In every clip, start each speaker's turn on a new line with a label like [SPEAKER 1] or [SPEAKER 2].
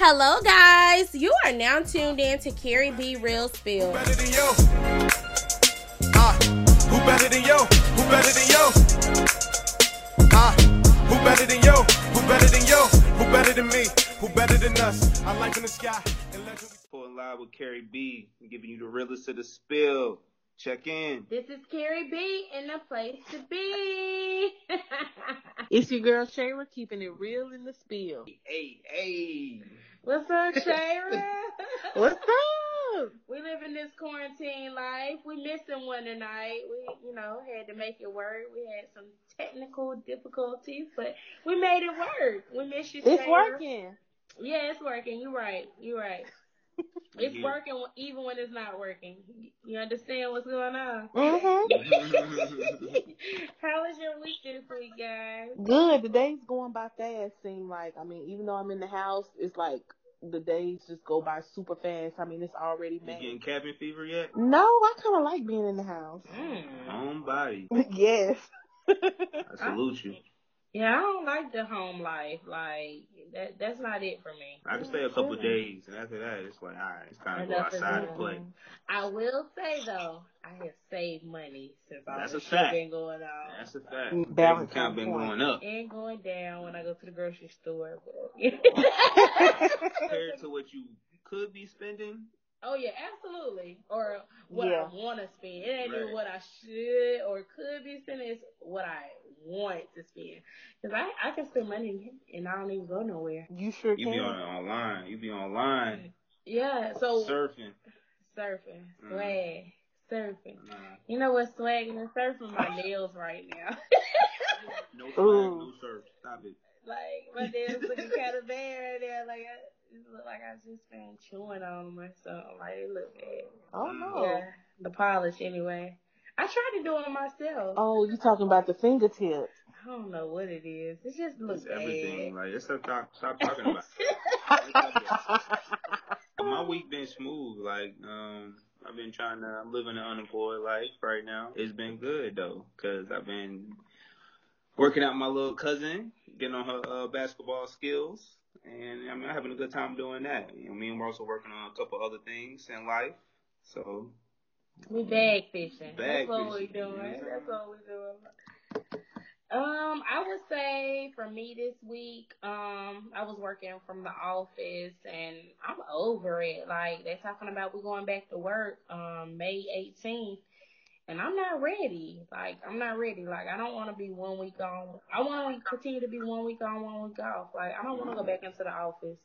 [SPEAKER 1] Hello, guys. You are now tuned in to Carrie B Real Spill.
[SPEAKER 2] better than you? Ah, who better than you? Who better than you? Ah, who better than you? Who better than you? Who better than me? Who better than us? I life in the sky.
[SPEAKER 3] Pulling live with Carrie B, giving you the realest of the spill. Check in.
[SPEAKER 1] This is Carrie B and the place to be.
[SPEAKER 4] It's your girl Shayra keeping it real in the spill.
[SPEAKER 3] Hey, hey.
[SPEAKER 1] What's up, Shayra?
[SPEAKER 4] What's up?
[SPEAKER 1] we live in this quarantine life. We missing one tonight. We, you know, had to make it work. We had some technical difficulties, but we made it work. We miss you,
[SPEAKER 4] It's
[SPEAKER 1] Shayra.
[SPEAKER 4] working.
[SPEAKER 1] Yeah, it's working. You're right. You're right. It's
[SPEAKER 3] Yeah.
[SPEAKER 1] working even when it's not working. You understand what's going on?
[SPEAKER 4] Mm-hmm.
[SPEAKER 1] How was your week this week, guys?
[SPEAKER 4] Good. The days going by fast. Seem like I mean, even though I'm in the house, it's like the days just go by super fast. I mean, it's already
[SPEAKER 3] You getting cabin fever yet?
[SPEAKER 4] No, I kind of like being in the house.
[SPEAKER 3] Home body.
[SPEAKER 4] yes.
[SPEAKER 3] I salute you.
[SPEAKER 1] Yeah, I don't like the home life. Like that. That's not it for me.
[SPEAKER 3] I can stay a couple of days, and after that, it's like, all right, it's time to go outside and
[SPEAKER 1] enough.
[SPEAKER 3] play.
[SPEAKER 1] I will say though, I have saved money since all
[SPEAKER 3] That's
[SPEAKER 1] this
[SPEAKER 3] a
[SPEAKER 1] shit
[SPEAKER 3] fact.
[SPEAKER 1] been going on.
[SPEAKER 3] That's a fact. Bank
[SPEAKER 4] balance
[SPEAKER 3] account been
[SPEAKER 4] point.
[SPEAKER 3] going up
[SPEAKER 1] and going down when I go to the grocery store.
[SPEAKER 3] compared to what you could be spending.
[SPEAKER 1] Oh yeah, absolutely. Or what
[SPEAKER 4] Yeah.
[SPEAKER 1] I want to spend. It ain't even
[SPEAKER 3] Right.
[SPEAKER 1] what I should or could be spending. It's what I want to spend. Cause I I can spend money and I don't even go nowhere.
[SPEAKER 4] You sure
[SPEAKER 3] You
[SPEAKER 4] can.
[SPEAKER 3] be on online. You be online
[SPEAKER 1] Yeah. So
[SPEAKER 3] surfing.
[SPEAKER 1] surfing,
[SPEAKER 3] Mm.
[SPEAKER 1] swag, surfing.
[SPEAKER 3] Nah,
[SPEAKER 1] You know what's swagging and surfing? My nails right now.
[SPEAKER 3] no swag,
[SPEAKER 4] Ooh.
[SPEAKER 3] no surf. Stop it.
[SPEAKER 1] like my nails looking kind of bad right there. Like I, it look like I just been chewing on them or something. Like it look bad.
[SPEAKER 4] Oh no.
[SPEAKER 1] Yeah, the polish anyway. I tried to do it myself.
[SPEAKER 4] Oh, you talking about the fingertips?
[SPEAKER 1] I don't know what it is. It just looks
[SPEAKER 3] It's everything.
[SPEAKER 1] bad.
[SPEAKER 3] Like, it's stop, stop, stop talking about it. My week been smooth. Like, um, I've been trying to, I'm living an unemployed life right now. It's been good though, cause I've been working out my little cousin, getting on her uh, basketball skills, and I'm having a good time doing that. You know, me and we're also working on a couple other things in life. So
[SPEAKER 1] we bag fishing.
[SPEAKER 3] Bag
[SPEAKER 1] That's what we
[SPEAKER 3] fishing,
[SPEAKER 1] doing.
[SPEAKER 3] yeah.
[SPEAKER 1] That's what we doing. Um, I would say for me this week, um, I was working from the office and I'm over it. Like they're talking about we're going back to work um May 18th, and I'm not ready. Like I'm not ready. Like I don't want to be one week on. I want to continue to be one week on, one week off. Like I don't want to go back into the office.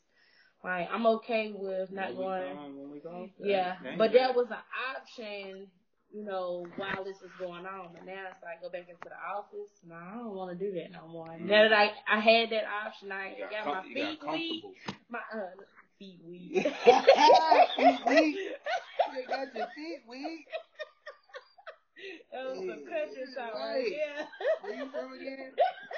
[SPEAKER 1] Like I'm okay with not
[SPEAKER 3] we
[SPEAKER 1] going.
[SPEAKER 3] gone, when we gone,
[SPEAKER 1] Yeah,
[SPEAKER 3] that
[SPEAKER 1] but that was an option, you know, while this was going on. But now it's like go back into the office. No, I don't want to do that no more. Now that I I had that option, I
[SPEAKER 3] You
[SPEAKER 1] got, my
[SPEAKER 3] you got
[SPEAKER 1] feet weak. My uh, feet weak.
[SPEAKER 4] feet weak. You got your feet weak.
[SPEAKER 1] That was some country shot right there.
[SPEAKER 4] Where you from again?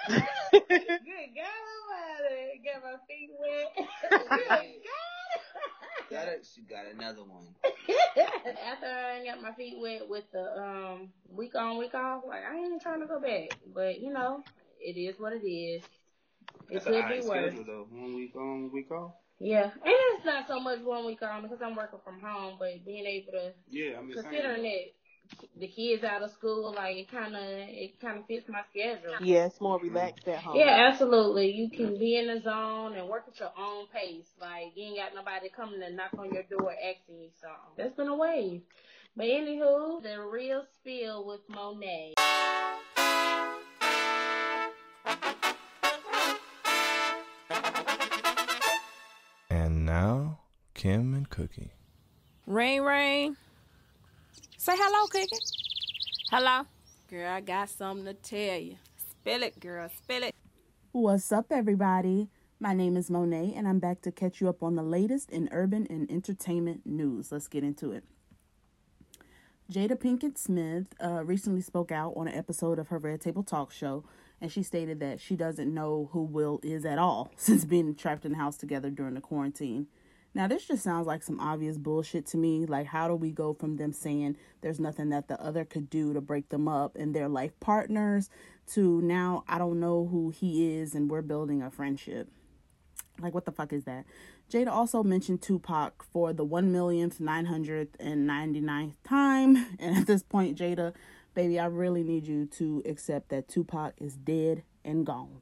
[SPEAKER 1] Good God Almighty, got my feet wet. Good God.
[SPEAKER 3] Got it. She got another one.
[SPEAKER 1] After I got my feet wet with the um week on week off, like I ain't trying to go back. But you know, it is what it is. It
[SPEAKER 3] That's
[SPEAKER 1] could be worse.
[SPEAKER 3] though. One week on, one week off.
[SPEAKER 1] Yeah, and it's not so much one week on because I'm working from home, but being able to
[SPEAKER 3] Yeah, I'm just
[SPEAKER 1] considering that the kids out of school, like it kind of it kind of fits my schedule.
[SPEAKER 4] Yeah, it's more relaxed at home.
[SPEAKER 1] Yeah, absolutely. You can be in the zone and work at your own pace. Like you ain't got nobody coming to knock on your door asking you something. That's been a wave. But anywho, the real spill with Monet.
[SPEAKER 2] And now, Kim and Cookie.
[SPEAKER 5] Rain, rain. Say hello, Cookie. Hello. Girl, I got something to tell you. Spill it, girl. Spill it.
[SPEAKER 6] What's up, everybody? My name is Monet, and I'm back to catch you up on the latest in urban and entertainment news. Let's get into it. Jada Pinkett Smith uh, recently spoke out on an episode of her Red Table Talk show, and she stated that she doesn't know who Will is at all since being trapped in the house together during the quarantine. Now, this just sounds like some obvious bullshit to me. Like, how do we go from them saying there's nothing that the other could do to break them up and they're life partners to now I don't know who he is and we're building a friendship? Like, what the fuck is that? Jada also mentioned Tupac for the 1 millionth, 999th time. And at this point, Jada, baby, I really need you to accept that Tupac is dead and gone.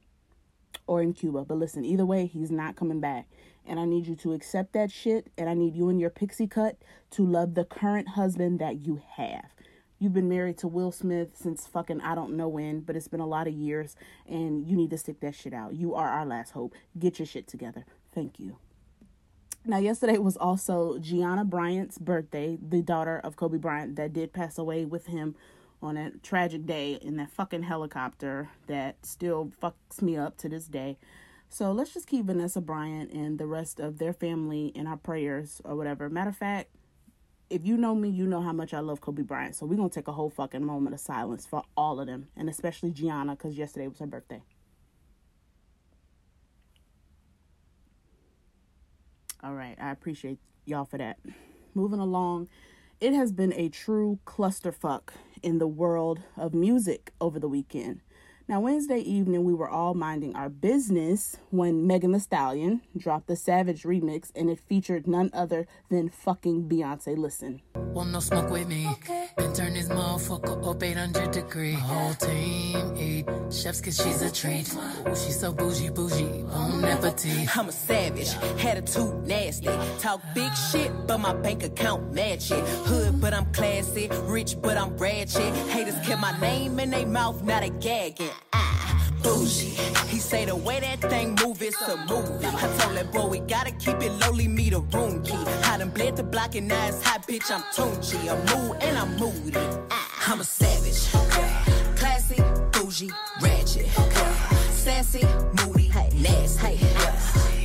[SPEAKER 6] Or in Cuba. But listen, either way, he's not coming back. And I need you to accept that shit. And I need you and your pixie cut to love the current husband that you have. You've been married to Will Smith since fucking I don't know when, but it's been a lot of years and you need to stick that shit out. You are our last hope. Get your shit together. Thank you. Now, yesterday was also Gianna Bryant's birthday, the daughter of Kobe Bryant that did pass away with him on that tragic day in that fucking helicopter that still fucks me up to this day. So let's just keep Vanessa Bryant and the rest of their family in our prayers or whatever. Matter of fact, if you know me, you know how much I love Kobe Bryant. So we're going to take a whole fucking moment of silence for all of them, and especially Gianna, because yesterday was her birthday. All right, I appreciate y'all for that. Moving along, it has been a true clusterfuck in the world of music over the weekend. Now, Wednesday evening, we were all minding our business when Megan Thee Stallion dropped the Savage remix and it featured none other than fucking Beyonce. Listen.
[SPEAKER 7] Want no smoke with me? Okay. Then turn this motherfucker up 800 degree. Whole team eat chefs cause she's a treat. Ooh, she's so bougie, bougie, bon appetit.
[SPEAKER 8] I'm a savage, attitude nasty. Talk big shit, but my bank account match it. Hood, but I'm classy. Rich, but I'm ratchet. Haters kept my name in their mouth, now they gagging. Bougie. He say the way that thing move, it's a movie. I told that boy we gotta keep it lowly, me the room key. I done bled the block and now it's hot, bitch. I'm Tunechi. I'm mood and I'm moody. I'm a savage. Classy, bougie, ratchet. Sassy, moody, nasty.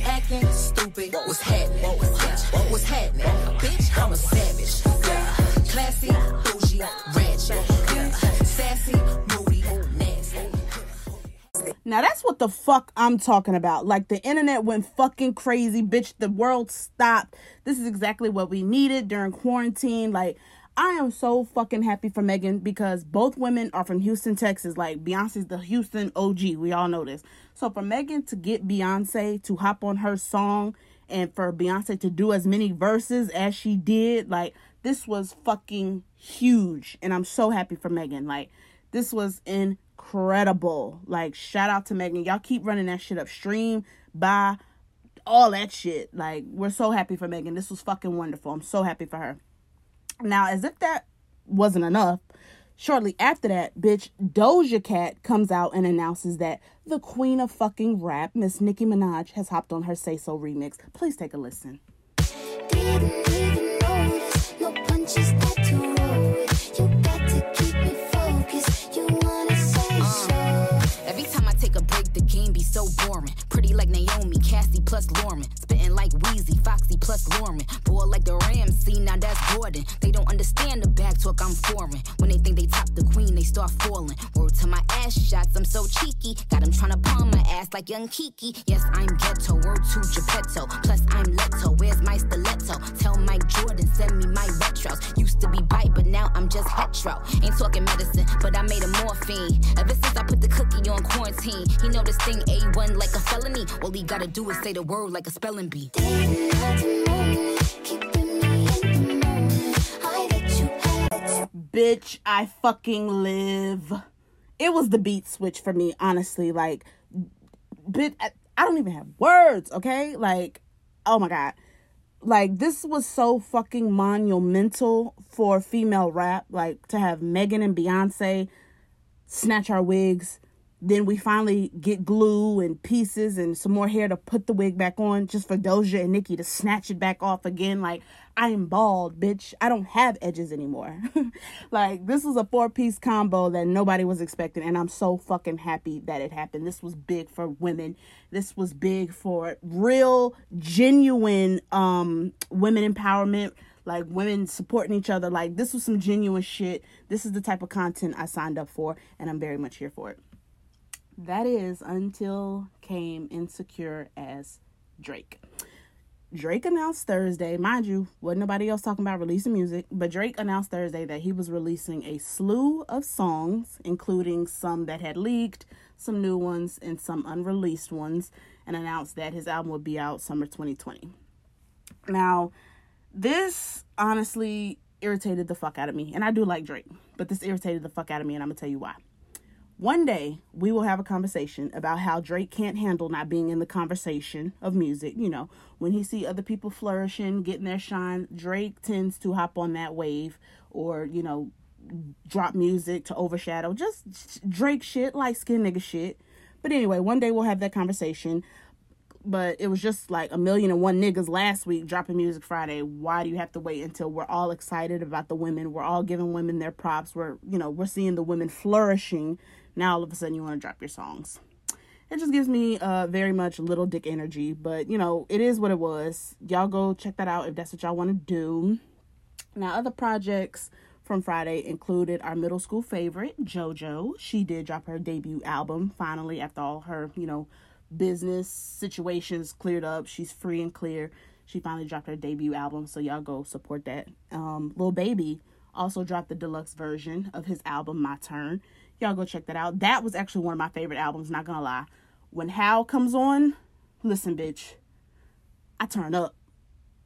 [SPEAKER 8] Acting stupid. What's happening? Bitch, what's happening? Bitch, I'm a savage. Classy, bougie, ratchet. Sassy.
[SPEAKER 6] Now that's what the fuck I'm talking about. Like the internet went fucking crazy, bitch. The world stopped. This is exactly what we needed during quarantine. Like I am so fucking happy for Megan because both women are from Houston, Texas. Like Beyonce's the Houston OG. We all know this. So for Megan to get Beyonce to hop on her song and for Beyonce to do as many verses as she did, like this was fucking huge. And I'm so happy for Megan. Like this was incredible. Like shout out to Megan. Y'all keep running that shit upstream. Bye. All that shit. Like we're so happy for Megan. This was fucking wonderful. I'm so happy for her. Now, as if that wasn't enough, shortly after that, bitch, Doja Cat comes out and announces that the queen of fucking rap, Miss Nicki Minaj, has hopped on her Say So remix. Please take a listen.
[SPEAKER 8] Like young Kiki. Yes, I'm ghetto, word to Geppetto. Plus, I'm Leto, where's my stiletto? Tell Mike Jordan, send me my retros. Used to be bite, but now I'm just hetero. Ain't talking medicine, but I made a morphine. Ever since I put the cookie on quarantine, he know this thing A1 like a felony. All he gotta do is say the word like a spelling bee.
[SPEAKER 6] Bitch, I fucking live. It was the beat switch for me, honestly. Like, bit, I, I don't even have words, okay? Like, oh my God. Like, this was so fucking monumental for female rap. Like, to have Megan and Beyonce snatch our wigs. Then we finally get glue and pieces and some more hair to put the wig back on just for Doja and Nicki to snatch it back off again. Like, I am bald, bitch. I don't have edges anymore. like, this was a four piece combo that nobody was expecting. And I'm so fucking happy that it happened. This was big for women. This was big for real, genuine um, women empowerment like women supporting each other. Like this was some genuine shit. This is the type of content I signed up for, and I'm very much here for it. That is until came insecure as Drake. Drake announced Thursday, mind you, wasn't nobody else talking about releasing music, but Drake announced Thursday that he was releasing a slew of songs, including some that had leaked, some new ones, and some unreleased ones, and announced that his album would be out summer 2020. Now, this honestly irritated the fuck out of me, and I do like Drake, but this irritated the fuck out of me, and I'm gonna tell you why. One day we will have a conversation about how Drake can't handle not being in the conversation of music. You know, when he see other people flourishing, getting their shine, Drake tends to hop on that wave or, you know, drop music to overshadow just Drake shit, like skin nigga shit. But anyway, one day we'll have that conversation. But it was just like a million and one niggas last week dropping music Friday. Why do you have to wait until we're all excited about the women? We're all giving women their props. We're, you know, we're seeing the women flourishing now all of a sudden you want to drop your songs. It just gives me uh very much little dick energy, but you know, it is what it was. Y'all go check that out if that's what y'all want to do. Now, other projects from Friday included our middle school favorite, JoJo. She did drop her debut album finally after all her, you know, business situations cleared up. She's free and clear. She finally dropped her debut album, so y'all go support that. Um, Lil Baby also dropped the deluxe version of his album My Turn. Y'all go check that out. That was actually one of my favorite albums, not gonna lie. When How comes on, listen, bitch, I turn up.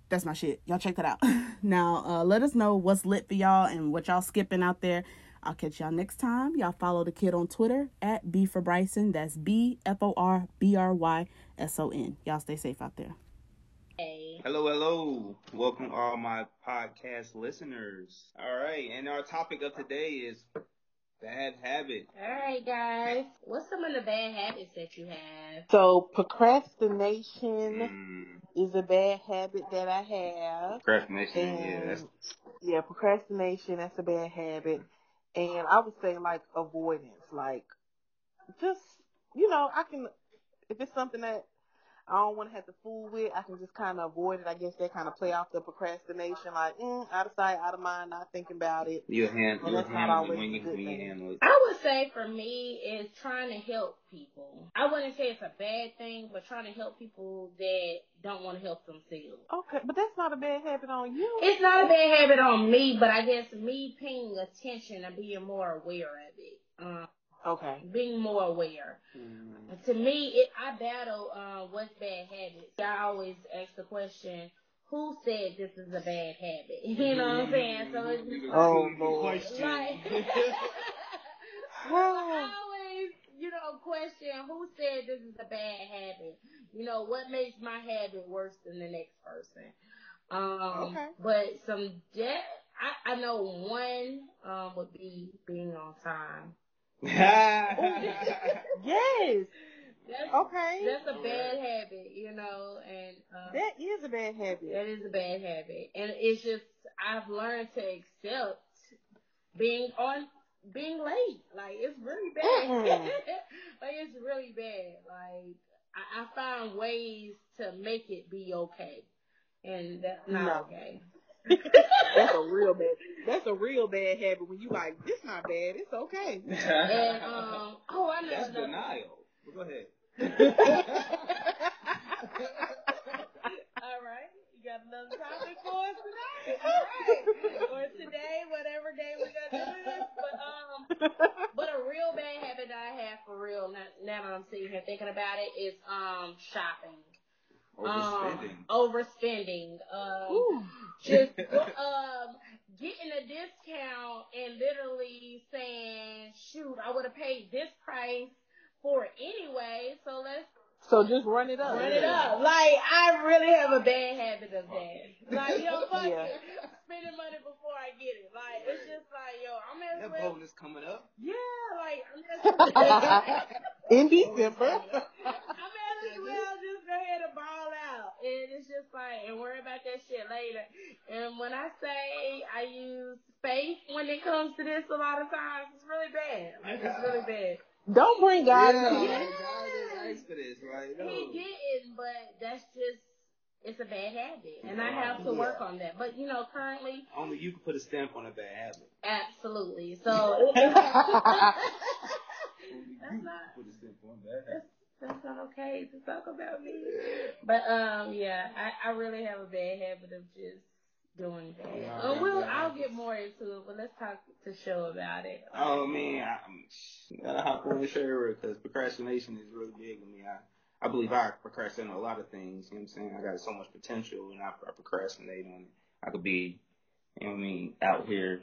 [SPEAKER 6] That's my shit. Y'all check that out. now, uh, let us know what's lit for y'all and what y'all skipping out there. I'll catch y'all next time. Y'all follow the kid on Twitter at B for Bryson. That's B F O R B R Y S O N. Y'all stay safe out there.
[SPEAKER 1] Hey.
[SPEAKER 3] Hello, hello. Welcome all my podcast listeners. All right, and our topic of today is bad habit.
[SPEAKER 1] All right, guys. What's some of the bad habits that you have?
[SPEAKER 4] So procrastination
[SPEAKER 3] Mm,
[SPEAKER 4] is a bad habit that I have.
[SPEAKER 3] procrastination, yeah,
[SPEAKER 4] And
[SPEAKER 3] that's
[SPEAKER 4] yeah, procrastination, that's a bad habit. And I would say like avoidance, like just, you know, I can, if it's something that I don't want to have to fool with, I can just kind of avoid it. I guess that kind of play off the procrastination, like, mm, out of sight, out of mind, not thinking about it.
[SPEAKER 3] you'll hand,
[SPEAKER 4] Well,
[SPEAKER 3] you'll
[SPEAKER 4] that's not
[SPEAKER 3] handle it
[SPEAKER 4] always
[SPEAKER 3] when
[SPEAKER 4] a
[SPEAKER 3] you
[SPEAKER 4] good
[SPEAKER 3] when you handle it.
[SPEAKER 1] I would say for me is trying to help people. I wouldn't say it's a bad thing, but trying to help people that don't want to help themselves.
[SPEAKER 4] Okay, but that's not a bad habit on you.
[SPEAKER 1] It's not a bad habit on me, but I guess me paying attention and being more aware of it. Um,
[SPEAKER 4] Okay.
[SPEAKER 1] being more aware. To me, it, I battle uh, what's bad habits. I always ask the question, who said this is a bad habit? You know what I'm saying? So it's just like,
[SPEAKER 4] Oh, Lord.
[SPEAKER 1] like I always, you know, question who said this is a bad habit. You know, what makes my habit worse than the next person? Um,
[SPEAKER 4] Okay.
[SPEAKER 1] but some de- I, I know one um would be being on time.
[SPEAKER 4] Yes.
[SPEAKER 1] That's,
[SPEAKER 4] Okay.
[SPEAKER 1] that's a bad habit, you know, and uh,
[SPEAKER 4] That is a bad habit.
[SPEAKER 1] that is a bad habit, and it's just I've learned to accept being on being late. Like it's really bad. Like it's really bad. Like I, I find ways to make it be okay, and that's not
[SPEAKER 4] No.
[SPEAKER 1] okay.
[SPEAKER 4] That's a real bad. That's a real bad habit when you like this not bad. It's okay.
[SPEAKER 1] And um, oh, I know
[SPEAKER 3] That's
[SPEAKER 1] another-
[SPEAKER 3] denial. Go ahead.
[SPEAKER 1] All right, you got another topic for us tonight. All right, or today, whatever day we're gonna do this. But um, but a real bad habit that I have for real now, now that I'm sitting here thinking about it is um shopping.
[SPEAKER 3] Overspending.
[SPEAKER 1] Um, overspending. Um, just um getting a discount and literally saying, "Shoot, I would have paid this price for it anyway, so let's
[SPEAKER 4] So just run it up.
[SPEAKER 1] run it up." Like I really have a bad habit of that. Like you know, fuck
[SPEAKER 4] Yeah.
[SPEAKER 1] it, spending money before I get it. Like it's just like, yo, I'm as
[SPEAKER 3] That
[SPEAKER 1] well.
[SPEAKER 3] bonus coming up.
[SPEAKER 1] Yeah, like I'm as
[SPEAKER 4] In December.
[SPEAKER 1] I'm as well just go ahead and ball out. And it's just like, and worry about that shit later. And when I say I use faith when it comes to this a lot of times, it's really bad. Like, it's really bad.
[SPEAKER 4] Don't bring God
[SPEAKER 3] yeah,
[SPEAKER 4] into
[SPEAKER 3] like,
[SPEAKER 4] it.
[SPEAKER 3] God didn't ask for this, like, no.
[SPEAKER 1] He didn't, but that's just, it's a bad habit. And I have to work on that. But, you know, currently,
[SPEAKER 3] Only you can put a stamp on a bad habit.
[SPEAKER 1] absolutely. So,
[SPEAKER 3] Only you
[SPEAKER 1] That's
[SPEAKER 3] can
[SPEAKER 1] not-
[SPEAKER 3] put a stamp on a bad habit.
[SPEAKER 1] that's okay to talk about me. But um, yeah, I, I really have a bad habit of just doing that.
[SPEAKER 3] Yeah,
[SPEAKER 1] and we'll,
[SPEAKER 3] yeah.
[SPEAKER 1] I'll get more into it, but let's talk to show about it.
[SPEAKER 3] Oh man, I, I'm gotta hop on the show because procrastination is really big with me. I, I believe I procrastinate on a lot of things. You know what I'm saying? I got so much potential and I, I procrastinate on it. I could be, you know what I mean, out here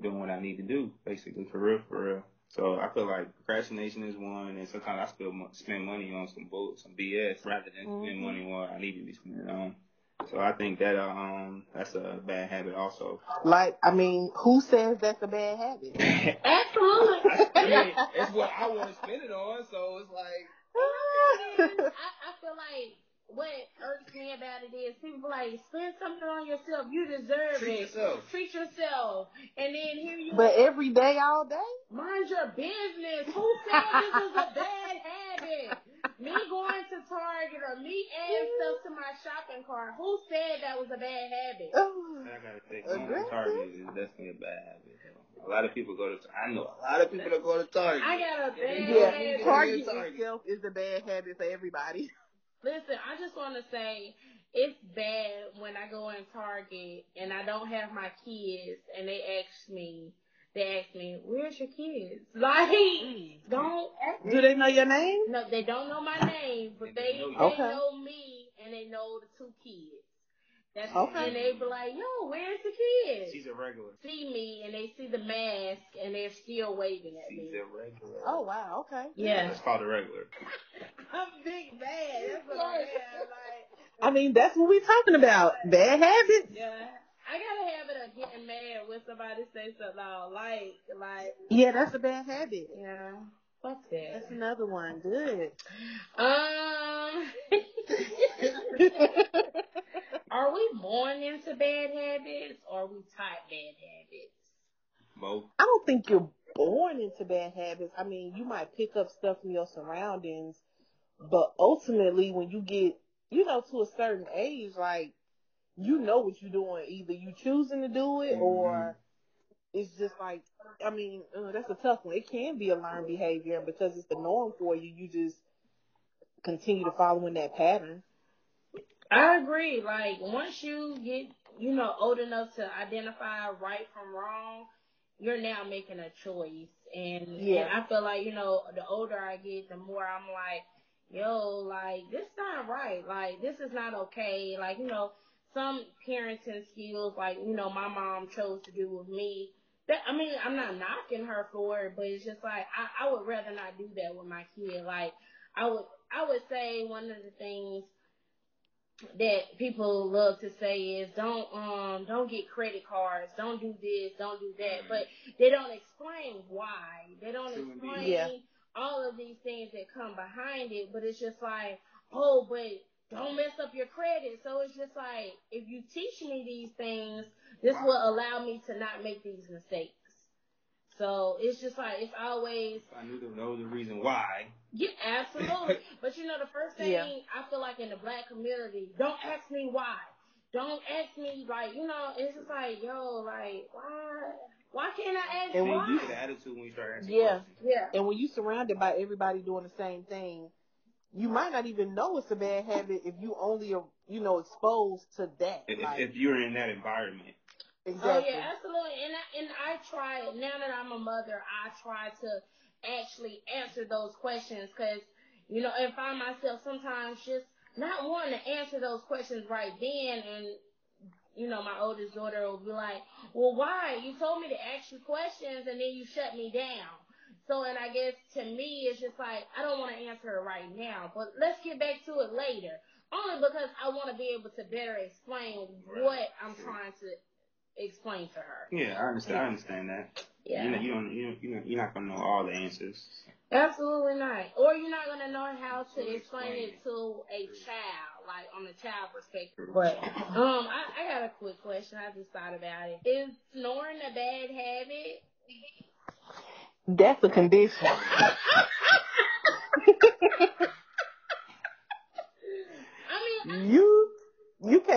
[SPEAKER 3] doing what I need to do, basically, for real, for real. So I feel like procrastination is one, and sometimes I still spend money on some bull, some BS rather than spend
[SPEAKER 4] Mhm.
[SPEAKER 3] money on what I need to be spending on. So I think that um that's a bad habit also.
[SPEAKER 4] Like, I mean, who says that's a bad habit?
[SPEAKER 1] Absolutely.
[SPEAKER 3] I mean, it's what I want to spend it on, so it's like
[SPEAKER 1] I, I feel like what irks me about it is people like spend something on yourself. You deserve
[SPEAKER 3] treat
[SPEAKER 1] it.
[SPEAKER 3] yourself.
[SPEAKER 1] Treat yourself. And then here you
[SPEAKER 4] but every day, all day?
[SPEAKER 1] mind your business. Who said this is a bad habit? Me going to Target or me adding stuff to my shopping cart. Who said that was a bad habit?
[SPEAKER 3] I gotta say, going to Target is definitely a bad habit. A lot of people go to. I know a lot of people that go to Target.
[SPEAKER 1] I got a bad
[SPEAKER 4] Yeah,
[SPEAKER 1] habit.
[SPEAKER 4] Target
[SPEAKER 3] Target.
[SPEAKER 4] itself is a bad habit for everybody.
[SPEAKER 1] Listen, I just want to say it's bad when I go in Target and I don't have my kids and they ask me, they ask me, "Where's your kids?" Like, mm. don't ask
[SPEAKER 4] Do they know your name?
[SPEAKER 1] No, they don't know my name, but they they
[SPEAKER 4] Okay.
[SPEAKER 1] know me and they know the two kids. That's
[SPEAKER 4] Okay.
[SPEAKER 1] and they be like, "Yo, where's the kids?"
[SPEAKER 3] She's a regular.
[SPEAKER 1] see me and they see the mask and they're still waving at
[SPEAKER 3] She's
[SPEAKER 1] me.
[SPEAKER 3] a regular.
[SPEAKER 4] Oh, wow, okay.
[SPEAKER 1] Yeah,
[SPEAKER 3] It's called a regular.
[SPEAKER 1] I'm big bad. That's what I am. Like,
[SPEAKER 4] I mean, that's what we're talking about. Bad habits.
[SPEAKER 1] yeah, I got a habit of getting mad when somebody says something I don't like. Like,
[SPEAKER 4] Yeah, that's a bad habit.
[SPEAKER 1] yeah, fuck that.
[SPEAKER 4] That's another one. Good.
[SPEAKER 1] Um, are we born into bad habits or are we taught bad habits?
[SPEAKER 3] Both.
[SPEAKER 4] I don't think you're born into bad habits. I mean, you might pick up stuff from your surroundings, but ultimately, when you get, you know, to a certain age, like, you know what you're doing. Either you choosing to do it or it's just like, I mean, uh, that's a tough one. It can be a learned behavior, and because it's the norm for you, you just continue to follow in that pattern.
[SPEAKER 1] I agree. Like once you get, you know, old enough to identify right from wrong, you're now making a choice. And
[SPEAKER 4] Yeah.
[SPEAKER 1] and I feel like, you know, the older I get, the more I'm like, yo, like this not right. Like this is not okay. Like, you know, some parenting skills like, you know, my mom chose to do with me. That I mean, I'm not knocking her for it, but it's just like I, I would rather not do that with my kid. Like I would I would say one of the things that people love to say is don't um don't get credit cards, don't do this, don't do that, but they don't explain why. They don't
[SPEAKER 3] True
[SPEAKER 1] explain
[SPEAKER 4] Yeah.
[SPEAKER 1] all of these things that come behind it, but it's just like, oh, but don't mess up your credit. So it's just like if you teach me these things, this will allow me to not make these mistakes. So it's just like it's always
[SPEAKER 3] If I knew to know the reason why.
[SPEAKER 1] Yeah, absolutely. but you know, the first thing
[SPEAKER 4] Yeah.
[SPEAKER 1] I feel like in the black community, don't ask me why. Don't ask me like, you know, it's just like, yo, like, why? Why can't I ask
[SPEAKER 4] And
[SPEAKER 3] And
[SPEAKER 4] when
[SPEAKER 3] you
[SPEAKER 1] why?
[SPEAKER 3] get an attitude when you start asking
[SPEAKER 4] Yeah.
[SPEAKER 3] questions.
[SPEAKER 1] Yeah.
[SPEAKER 4] And when you're surrounded by everybody doing the same thing, you might not even know it's a bad habit if you only are, you know, exposed to that.
[SPEAKER 3] If,
[SPEAKER 4] Like,
[SPEAKER 3] if you're in that environment.
[SPEAKER 4] exactly.
[SPEAKER 1] Oh yeah, absolutely. And I, and I try now that I'm a mother, I try to actually answer those questions because you know, and find myself sometimes just not wanting to answer those questions right then, and you know, my oldest daughter will be like, "Well, why? You told me to ask you questions, and then you shut me down." So, and I guess to me, it's just like I don't want to answer it right now, but let's get back to it later. Only because I want to be able to better explain what I'm trying to explain to her.
[SPEAKER 3] Yeah, I understand. I understand that.
[SPEAKER 1] Yeah.
[SPEAKER 3] You know, you don't. You don't, you know, you're not gonna know all the answers.
[SPEAKER 1] Absolutely not. Or you're not gonna know how to
[SPEAKER 3] To
[SPEAKER 1] explain
[SPEAKER 3] explain
[SPEAKER 1] it
[SPEAKER 3] it.
[SPEAKER 1] to a child, like on a child perspective. But um, I, I got a quick question. I just thought about it. Is snoring a bad habit?
[SPEAKER 4] That's a condition.
[SPEAKER 1] I mean,
[SPEAKER 4] you you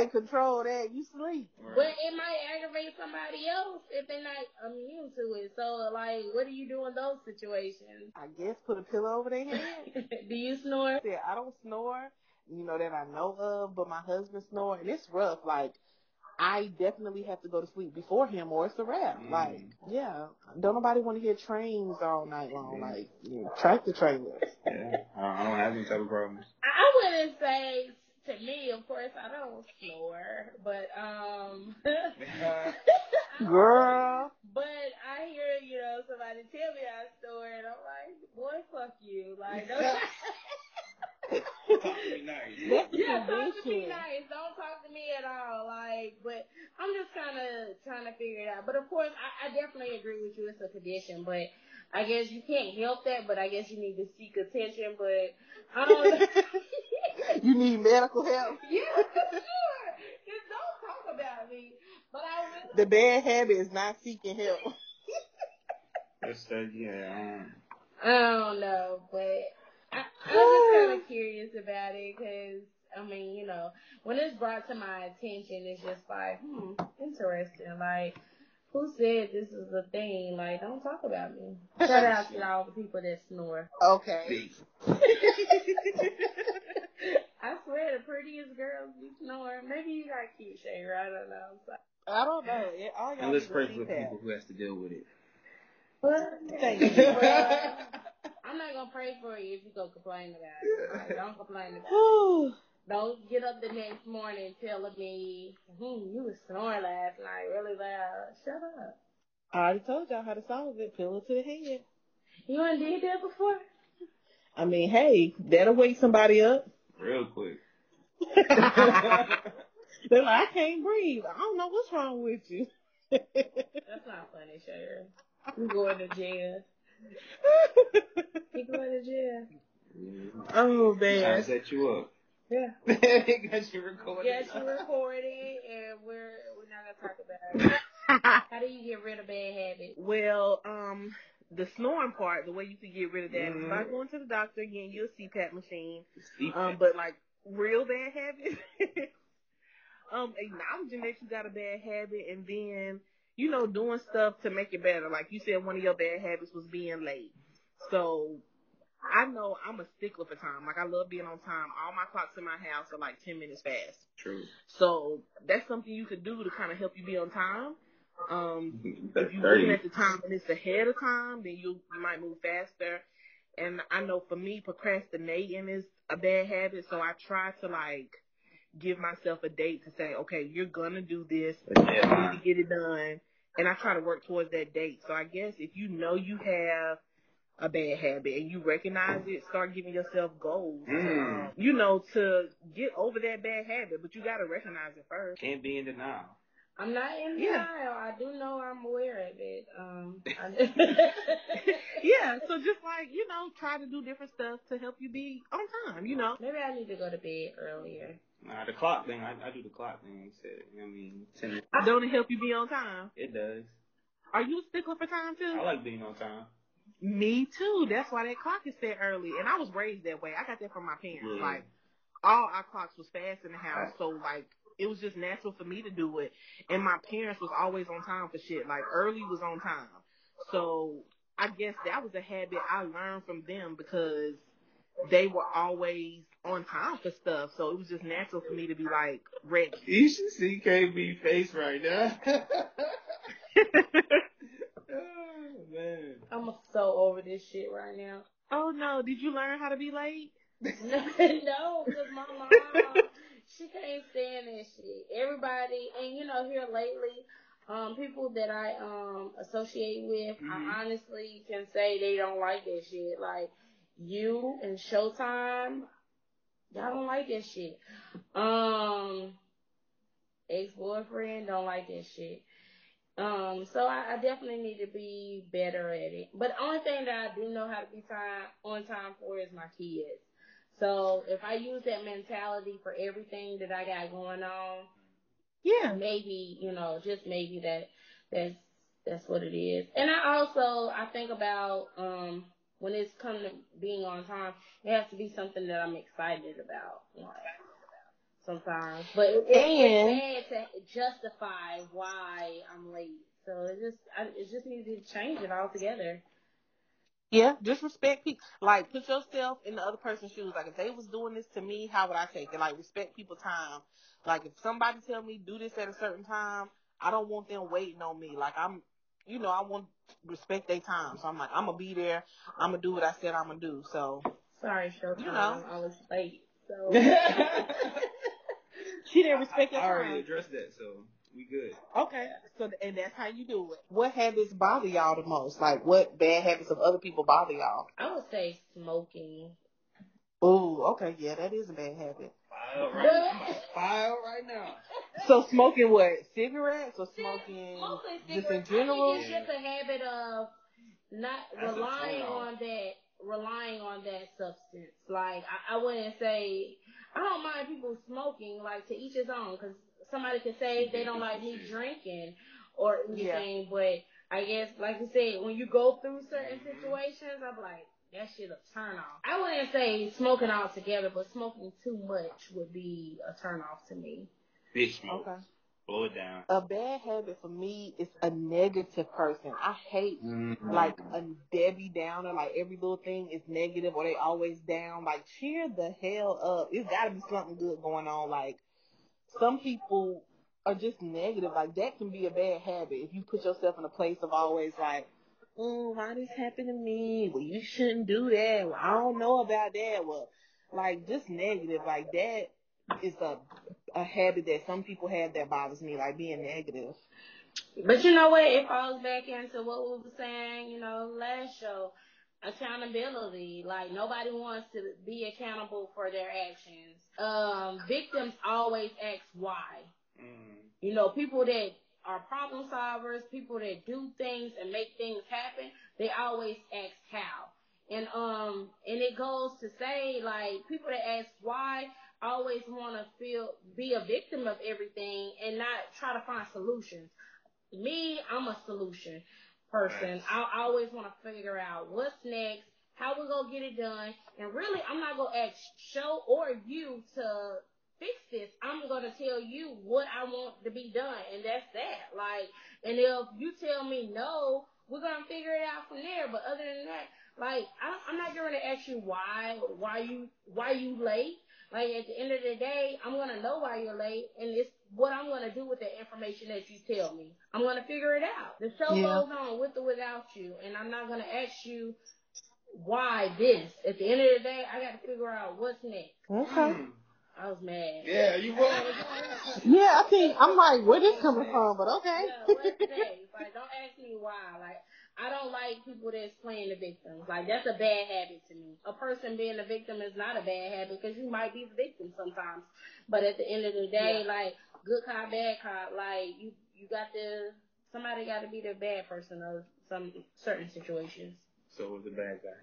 [SPEAKER 4] can't can't control that. You sleep.
[SPEAKER 1] But it might aggravate somebody else if they're not immune to it. So, like, what do you do in those situations?
[SPEAKER 4] I guess put a pillow over their head.
[SPEAKER 1] do you snore?
[SPEAKER 4] Yeah, I don't snore, you know, that I know of, but my husband snore, and it's rough. Like, I definitely have to go to sleep before him, or it's a wrap.
[SPEAKER 3] Mm.
[SPEAKER 4] Like, yeah, don't nobody want to hear trains all night long, like you know, tractor trailers.
[SPEAKER 3] Yeah, I I don't have any type of problems.
[SPEAKER 1] I I wouldn't say to me, of course, I don't snore, but um,
[SPEAKER 4] Girl,
[SPEAKER 1] but I hear you know somebody tell me I snore, and I'm like, boy, fuck you, like. Don't
[SPEAKER 3] Talk to me nice.
[SPEAKER 1] Yeah, talk to me nice. Don't talk to me at all. Like, but I'm just kind of trying to figure it out. But of course, I, I definitely agree with you. It's a condition, but I guess you can't help that. But I guess you need to seek attention. But I don't know.
[SPEAKER 4] you need medical help.
[SPEAKER 1] yeah, for sure. Just don't talk about me. But I really.
[SPEAKER 4] The bad habit is not seeking help.
[SPEAKER 3] That's that, yeah. Um,
[SPEAKER 1] I don't know, but I, I'm just kind of curious about it because, I mean, you know, when it's brought to my attention, it's just like, hmm, interesting. Like, who said this is a thing? Like, don't talk about me. Shout out to all the people that snore.
[SPEAKER 4] Okay.
[SPEAKER 1] I swear, the prettiest girls be snoring. Maybe you got cute shaver. I don't know. So,
[SPEAKER 4] I don't know. It- All y'all
[SPEAKER 3] and let's pray for the people who has to deal with it.
[SPEAKER 1] but,
[SPEAKER 4] Thank you.
[SPEAKER 1] well, I'm not gonna pray for you if you go complain about it. Like, don't complain about it.
[SPEAKER 4] Whew.
[SPEAKER 1] Don't get up the next morning telling me, hmm, you was snoring last night really loud. Shut up.
[SPEAKER 4] I already told y'all how to solve it. Pillow to the head.
[SPEAKER 1] You ain't did that before?
[SPEAKER 4] I mean, hey, that'll wake somebody up.
[SPEAKER 3] Real quick.
[SPEAKER 4] They're like, I can't breathe. I don't know what's wrong with you.
[SPEAKER 1] That's not funny, Sharon. You going to jail. You going to jail.
[SPEAKER 4] oh
[SPEAKER 3] Trying
[SPEAKER 4] man.
[SPEAKER 3] to set you up.
[SPEAKER 1] Yeah.
[SPEAKER 3] Got you recorded.
[SPEAKER 1] Yes, you recorded and we're we're not gonna talk about it. How do you get rid of bad habits?
[SPEAKER 4] well, um, the snoring part, the way you can get rid of that is by going to the doctor, again. you a CPAP machine.
[SPEAKER 3] Sleep.
[SPEAKER 4] Um, but like real bad habits, um, acknowledging that you got a bad habit and then, you know, doing stuff to make it better. Like you said, one of your bad habits was being late. So I know I'm a stickler for time. Like I love being on time. All my clocks in my house are like 10 minutes fast.
[SPEAKER 3] True.
[SPEAKER 4] So that's something you could do to kind of help you be on time. Um,
[SPEAKER 3] That's
[SPEAKER 4] if you're
[SPEAKER 3] 30.
[SPEAKER 4] looking at the time and it's ahead of time, then you you might move faster. And I know for me, procrastinating is a bad habit, so I try to like give myself a date to say, okay, you're gonna do this,
[SPEAKER 3] A
[SPEAKER 4] you need to get it done, and I try to work towards that date. So I guess if you know you have a bad habit and you recognize it, start giving yourself goals.
[SPEAKER 3] Mm.
[SPEAKER 4] Um, you know, to get over that bad habit, but you gotta recognize it first.
[SPEAKER 3] Can't be in denial.
[SPEAKER 1] I'm not in
[SPEAKER 4] Yeah.
[SPEAKER 1] denial. I do know I'm aware of it. Um,
[SPEAKER 4] yeah, so just like, you know, try to do different stuff to help you be on time, you know.
[SPEAKER 1] maybe I need to go to bed earlier.
[SPEAKER 3] Nah, the clock thing, I, I do the clock thing. You said, I mean, 10,
[SPEAKER 4] Don't it help you be on time?
[SPEAKER 3] it does.
[SPEAKER 4] Are you a stickler for time too?
[SPEAKER 3] I like being on time.
[SPEAKER 4] Me too. That's why that clock is set early. And I was raised that way. I got that from my parents.
[SPEAKER 3] Yeah.
[SPEAKER 4] Like all our clocks was fast in the house, so like it was just natural for me to do it. And my parents was always on time for shit. Like early was on time. So I guess that was a habit I learned from them because they were always on time for stuff. So it was just natural for me to be like ready.
[SPEAKER 3] You should see KB face right now. man.
[SPEAKER 1] I'm so over this shit right now.
[SPEAKER 4] oh no, did you learn how to be late?
[SPEAKER 1] no, because my mom, she can't stand that shit. Everybody, and you know, here lately, um, people that I um associate with,
[SPEAKER 3] Mhm.
[SPEAKER 1] I honestly can say they don't like that shit. Like you and Showtime, y'all don't like that shit. Um, ex boyfriend don't like that shit. Um, so I, I definitely need to be better at it. But the only thing that I do know how to be time on time for is my kids. So if I use that mentality for everything that I got going on,
[SPEAKER 4] Yeah.
[SPEAKER 1] maybe you know, just maybe that that's that's what it is. And I also I think about um when it's come to being on time, it has to be something that I'm excited about. Like, sometimes. But it, it,
[SPEAKER 4] And-
[SPEAKER 1] it's bad to justify why I'm late. So it just I, it just needs to change it altogether.
[SPEAKER 4] Yeah, just respect people. Like, put yourself in the other person's shoes. Like, if they was doing this to me, how would I take it? Like, respect people's time. Like, if somebody tell me do this at a certain time, I don't want them waiting on me. Like, I'm, you know, I want respect their time. So I'm like, I'm gonna be there. I'm gonna do what I said I'm gonna do. So
[SPEAKER 1] Sorry, Showtime.
[SPEAKER 4] You know.
[SPEAKER 1] I was late. So
[SPEAKER 4] she didn't respect your
[SPEAKER 3] I already
[SPEAKER 4] time.
[SPEAKER 3] addressed that, so we good.
[SPEAKER 4] Okay, so and that's how you do it. What habits bother y'all the most? Like, what bad habits of other people bother y'all?
[SPEAKER 1] I would say smoking.
[SPEAKER 4] Ooh, okay, yeah, that is a bad habit.
[SPEAKER 3] File right, file right now.
[SPEAKER 4] So smoking what? Cigarettes or smoking
[SPEAKER 1] Mostly
[SPEAKER 4] just in
[SPEAKER 1] cigarettes. I
[SPEAKER 4] general?
[SPEAKER 1] think it's just a habit of not
[SPEAKER 3] That's
[SPEAKER 1] relying on that relying on that substance. Like I, I wouldn't say I don't mind people smoking. Like to each his own, because somebody could say they don't like me drinking or anything. But I guess, like you said, when you go through certain
[SPEAKER 3] Mm-hmm.
[SPEAKER 1] situations, I'm like. That shit a turn off. I wouldn't say smoking altogether, but smoking too much would be a turn off to me.
[SPEAKER 3] Bitch smoke.
[SPEAKER 4] Okay.
[SPEAKER 3] Blow it down.
[SPEAKER 4] A bad habit for me is a negative person. I hate
[SPEAKER 3] Mm-hmm.
[SPEAKER 4] like a Debbie Downer, like every little thing is negative or they always down. Like cheer the hell up. It's gotta be something good going on. Like some people are just negative. Like that can be a bad habit if you put yourself in a place of always like, oh, why this happened to me? Well, you shouldn't do that. Well, I don't know about that. Well, like just negative. Like that is a a habit that some people have that bothers me. Like being negative.
[SPEAKER 1] But you know what? It falls back into what we were saying, you know, last show. Accountability. Like nobody wants to be accountable for their actions. Um, victims always ask why.
[SPEAKER 3] Mm.
[SPEAKER 1] You know, people that are problem solvers, people that do things and make things happen, they always ask how. And um and it goes to say like people that ask why always want to feel be a victim of everything and not try to find solutions. Me, I'm a solution person. I, I always want to figure out what's next, how we're gonna get it done, and really, I'm not gonna ask show or you to fix this. I'm gonna tell you what I want to be done, and that's that. Like, and if you tell me no, we're gonna figure it out from there. But other than that, like, I, I'm not going to ask you why, why you, why you late. Like at the end of the day, I'm gonna know why you're late, and it's what I'm gonna do with the information that you tell me. I'm gonna figure it out. The show
[SPEAKER 4] Yeah.
[SPEAKER 1] goes on with or without you, and I'm not gonna ask you why this. At the end of the day, I got to figure out what's next.
[SPEAKER 4] Okay. Hmm.
[SPEAKER 1] I was mad.
[SPEAKER 3] Yeah, you were.
[SPEAKER 4] Yeah, I think I'm like, where this coming from? But okay.
[SPEAKER 1] Yeah, what's next? Like, don't ask me why. Like, I don't like people that's playing the victims. Like, that's a bad habit to me. A person being a victim is not a bad habit because you might be the victim sometimes. But at the end of the day, like, good cop, bad cop, like, you, you got to, somebody got to be the bad person of some certain situations.
[SPEAKER 3] So was the bad guy.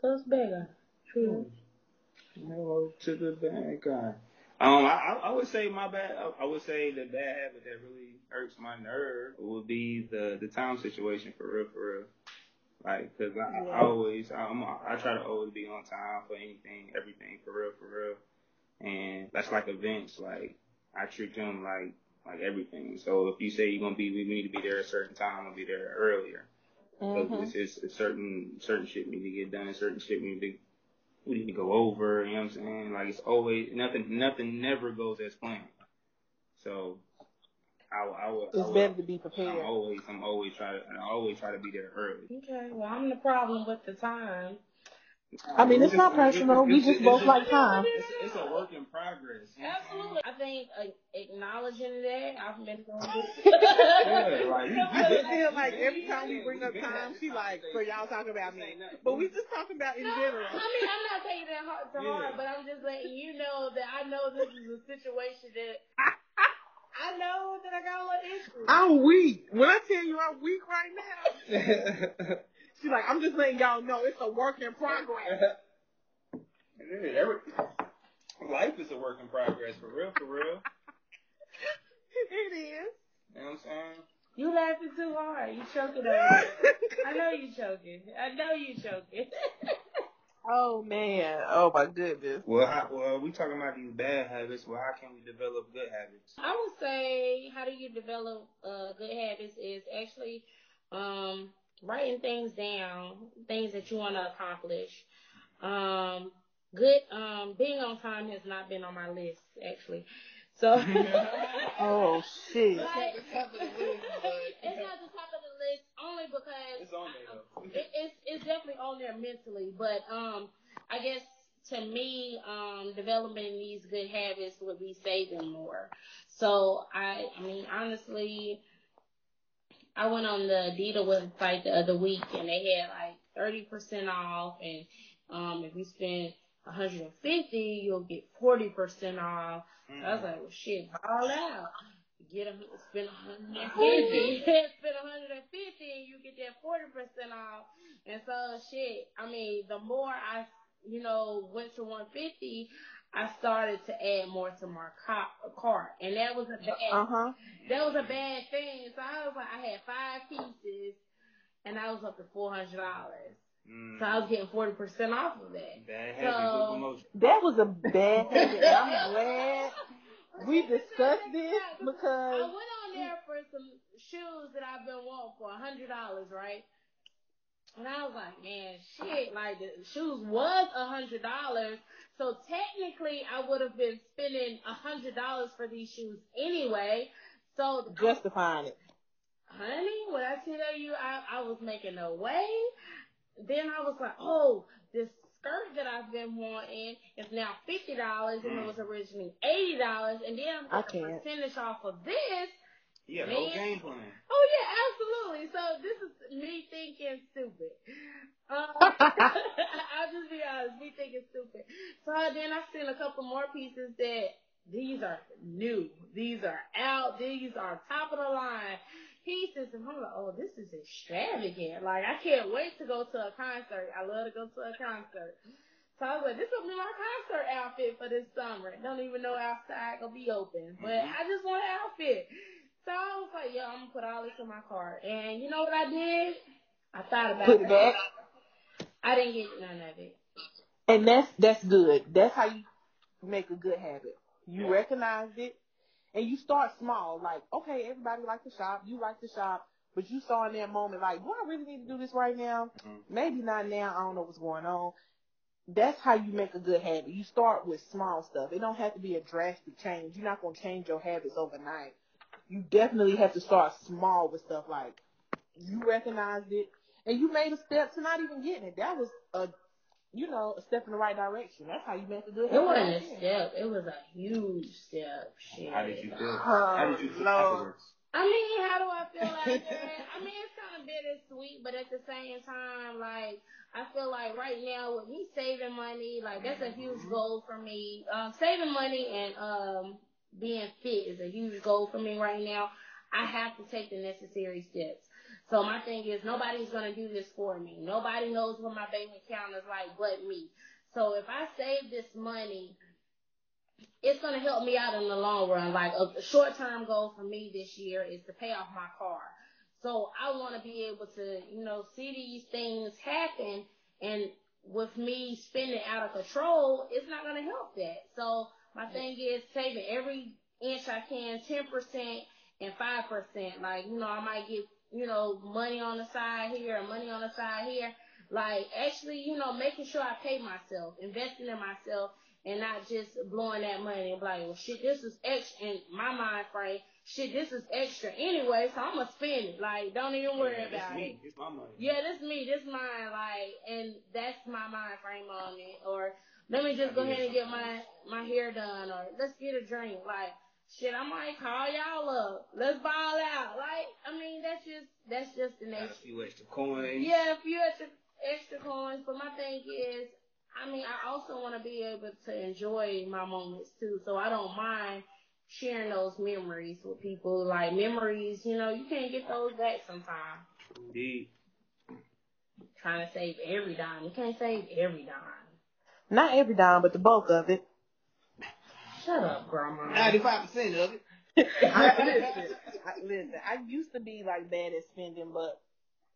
[SPEAKER 1] So it's bad guy. True.
[SPEAKER 3] Hello to the bad guy. Um, I, I would say my bad. I, would say the bad habit that really hurts my nerve would be the the time situation for real, for real. Like, cause I, I always I'm I try to always be on time for anything, everything, for real, for real. And that's like events. Like I treat them like like everything. So if you say you're gonna be, we need to be there at a certain time, I'm gonna be there earlier. Because
[SPEAKER 4] Mhm.
[SPEAKER 3] it's, it's, it's certain certain shit need to get done, certain shit need to we need to go over. You know what I'm saying? Like it's always nothing. Nothing never goes as planned. So I, will- I. I
[SPEAKER 4] It's
[SPEAKER 3] will-
[SPEAKER 4] better to be
[SPEAKER 3] I'm
[SPEAKER 4] prepared.
[SPEAKER 3] always I'm always try to I always try to be there early.
[SPEAKER 1] Okay, well, I'm the problem with the time.
[SPEAKER 4] I mean, it's not personal. We just both like time.
[SPEAKER 3] It's, it's a work in progress. you know what I'm saying?
[SPEAKER 1] Absolutely. I think uh, acknowledging that I've been going
[SPEAKER 3] Yeah, like we, we
[SPEAKER 4] I
[SPEAKER 3] been-
[SPEAKER 4] just feel like every time we bring up time,
[SPEAKER 3] had
[SPEAKER 4] she like, so y'all talking about me.
[SPEAKER 3] This ain't nothing.
[SPEAKER 4] But we just talking about in
[SPEAKER 1] No,
[SPEAKER 4] general.
[SPEAKER 1] I mean, I'm not taking that hard to heart,
[SPEAKER 3] Yeah.
[SPEAKER 1] but I'm just letting you know that I know this is a situation that I know that I got a little issue.
[SPEAKER 4] I'm weak. When I tell you I'm weak right now, she's like, I'm just letting y'all know it's a work in progress.
[SPEAKER 3] Every, life is a work in progress, for real, for real.
[SPEAKER 4] it is.
[SPEAKER 3] You know what I'm saying?
[SPEAKER 1] You laughing too hard. You choking over. I know you choking. I know you choking.
[SPEAKER 4] Oh man. Oh my goodness.
[SPEAKER 3] Well, how, well, we talking about these bad habits. Well, how can we develop good habits?
[SPEAKER 1] I would say how do you develop uh, good habits is actually um, writing things down, things that you want to accomplish. Um, good um, being on time has not been on my list actually. So
[SPEAKER 4] Oh shit.
[SPEAKER 1] like, it's not the top of the list only because
[SPEAKER 3] It's on there though.
[SPEAKER 1] it, it's it's definitely on there mentally, but um, I guess to me, um, developing these good habits would be saving more. So I, I mean, honestly, I went on the Adidas website the other week and they had like thirty percent off, and um, if you spend 150, you'll get 40% off. So I was like, well, shit, ball out. Get a, spend 150, spend 150, and you get that 40% off. And so, shit, I mean, the more I, you know, went to 150, I started to add more to my cart, and that was a bad,
[SPEAKER 4] Uh huh.
[SPEAKER 1] that was a bad thing. So I was like, I had five pieces, and I was up to four hundred dollars.
[SPEAKER 3] Mm.
[SPEAKER 1] So I was getting forty percent off of that.
[SPEAKER 3] Bad
[SPEAKER 1] So-
[SPEAKER 3] habit, good promotion.
[SPEAKER 4] That was a bad habit. I'm glad we discussed this because I
[SPEAKER 1] went on there for some shoes that I've been wanting for a hundred dollars, right? And I was like, man, shit, like the shoes was a hundred dollars. So technically I would have been spending a hundred dollars for these shoes anyway. So
[SPEAKER 4] justifying it.
[SPEAKER 1] honey, when I tell you I, I was making a way, then I was like, oh, this skirt that I've been wanting is now fifty dollars and it was originally eighty dollars, and then I'm
[SPEAKER 4] I
[SPEAKER 1] getting a
[SPEAKER 4] can't.
[SPEAKER 1] percentage off of this.
[SPEAKER 3] Yeah, the whole game plan.
[SPEAKER 1] Oh yeah, absolutely. So this is me thinking stupid. Um, I'll just be honest, me thinking stupid. So then I seen a couple more pieces that these are new, these are out, these are top of the line pieces, and I'm like, oh, this is extravagant. Like I can't wait to go to a concert. I love to go to a concert. So I was like, this will be my concert outfit for this summer. Don't even know outside gonna be open, but mm-hmm. I just want an outfit. So I was like, yo, I'm gonna put all this in my cart. And you know what I did? I thought about
[SPEAKER 4] Put it back.
[SPEAKER 1] I didn't get none of it.
[SPEAKER 4] And that's that's good. That's how you make a good habit. You recognize it and you start small. Like, okay, everybody like to shop, you like to shop, but you saw in that moment like, do I really need to do this right now? Mm-hmm. Maybe not now, I don't know what's going on. That's how you make a good habit. You start with small stuff. It don't have to be a drastic change. You're not gonna change your habits overnight. You definitely have to start small with stuff like you recognized it and you made a step to not even getting it. That was a you know, a step in the right direction. That's how you make a good
[SPEAKER 1] It
[SPEAKER 4] habit.
[SPEAKER 1] wasn't a
[SPEAKER 4] there.
[SPEAKER 1] step. It was a huge step. Shit.
[SPEAKER 3] How did you feel?
[SPEAKER 4] Oh,
[SPEAKER 3] How did you feel
[SPEAKER 4] Lord.
[SPEAKER 3] afterwards?
[SPEAKER 1] I mean, how do I feel after that? I mean, it's kind of bittersweet, but at the same time, like, I feel like right now with me saving money, like, that's a huge goal for me. Um, saving money and, um, being fit is a huge goal for me right now. I have to take the necessary steps. So my thing is nobody's gonna do this for me. Nobody knows what my bank account is like but me. So if I save this money, it's gonna help me out in the long run. Like a short term goal for me this year is to pay off my car. So I want to be able to, you know, see these things happen, and with me spending out of control, it's not gonna help that. So my thing is saving every inch I can, ten percent and five percent. Like you know, I might get you know money on the side here and money on the side here. Like actually, you know, making sure I pay myself, investing in myself, and not just blowing that money and be like, well, shit, this is extra in my mind frame. Shit, this is extra anyway, so I'm gonna spend it. Like, don't even worry
[SPEAKER 3] Yeah,
[SPEAKER 1] about
[SPEAKER 3] it's
[SPEAKER 1] it.
[SPEAKER 3] me. It's my money.
[SPEAKER 1] Yeah, this is me, this mine, like, and that's my mind frame on it. Or let me just go ahead and get my my hair done, or let's get a drink. Like, shit, I might call y'all up. Let's ball out. Like, I mean, that's just that's just the
[SPEAKER 3] Got a
[SPEAKER 1] nature.
[SPEAKER 3] few extra coins.
[SPEAKER 1] Yeah, a few extra extra coins, but my thing is, I mean, I also want to be able to enjoy my moments too. So I don't mind sharing those memories with people. Like memories, you know, you can't get those back sometimes.
[SPEAKER 3] Indeed.
[SPEAKER 1] Trying to save every dime, you can't save every dime.
[SPEAKER 4] Not every dime, but the bulk of it.
[SPEAKER 1] Shut up, grandma.
[SPEAKER 3] Ninety-five percent of it.
[SPEAKER 4] I, listen, I, listen, I used to be like bad at spending, but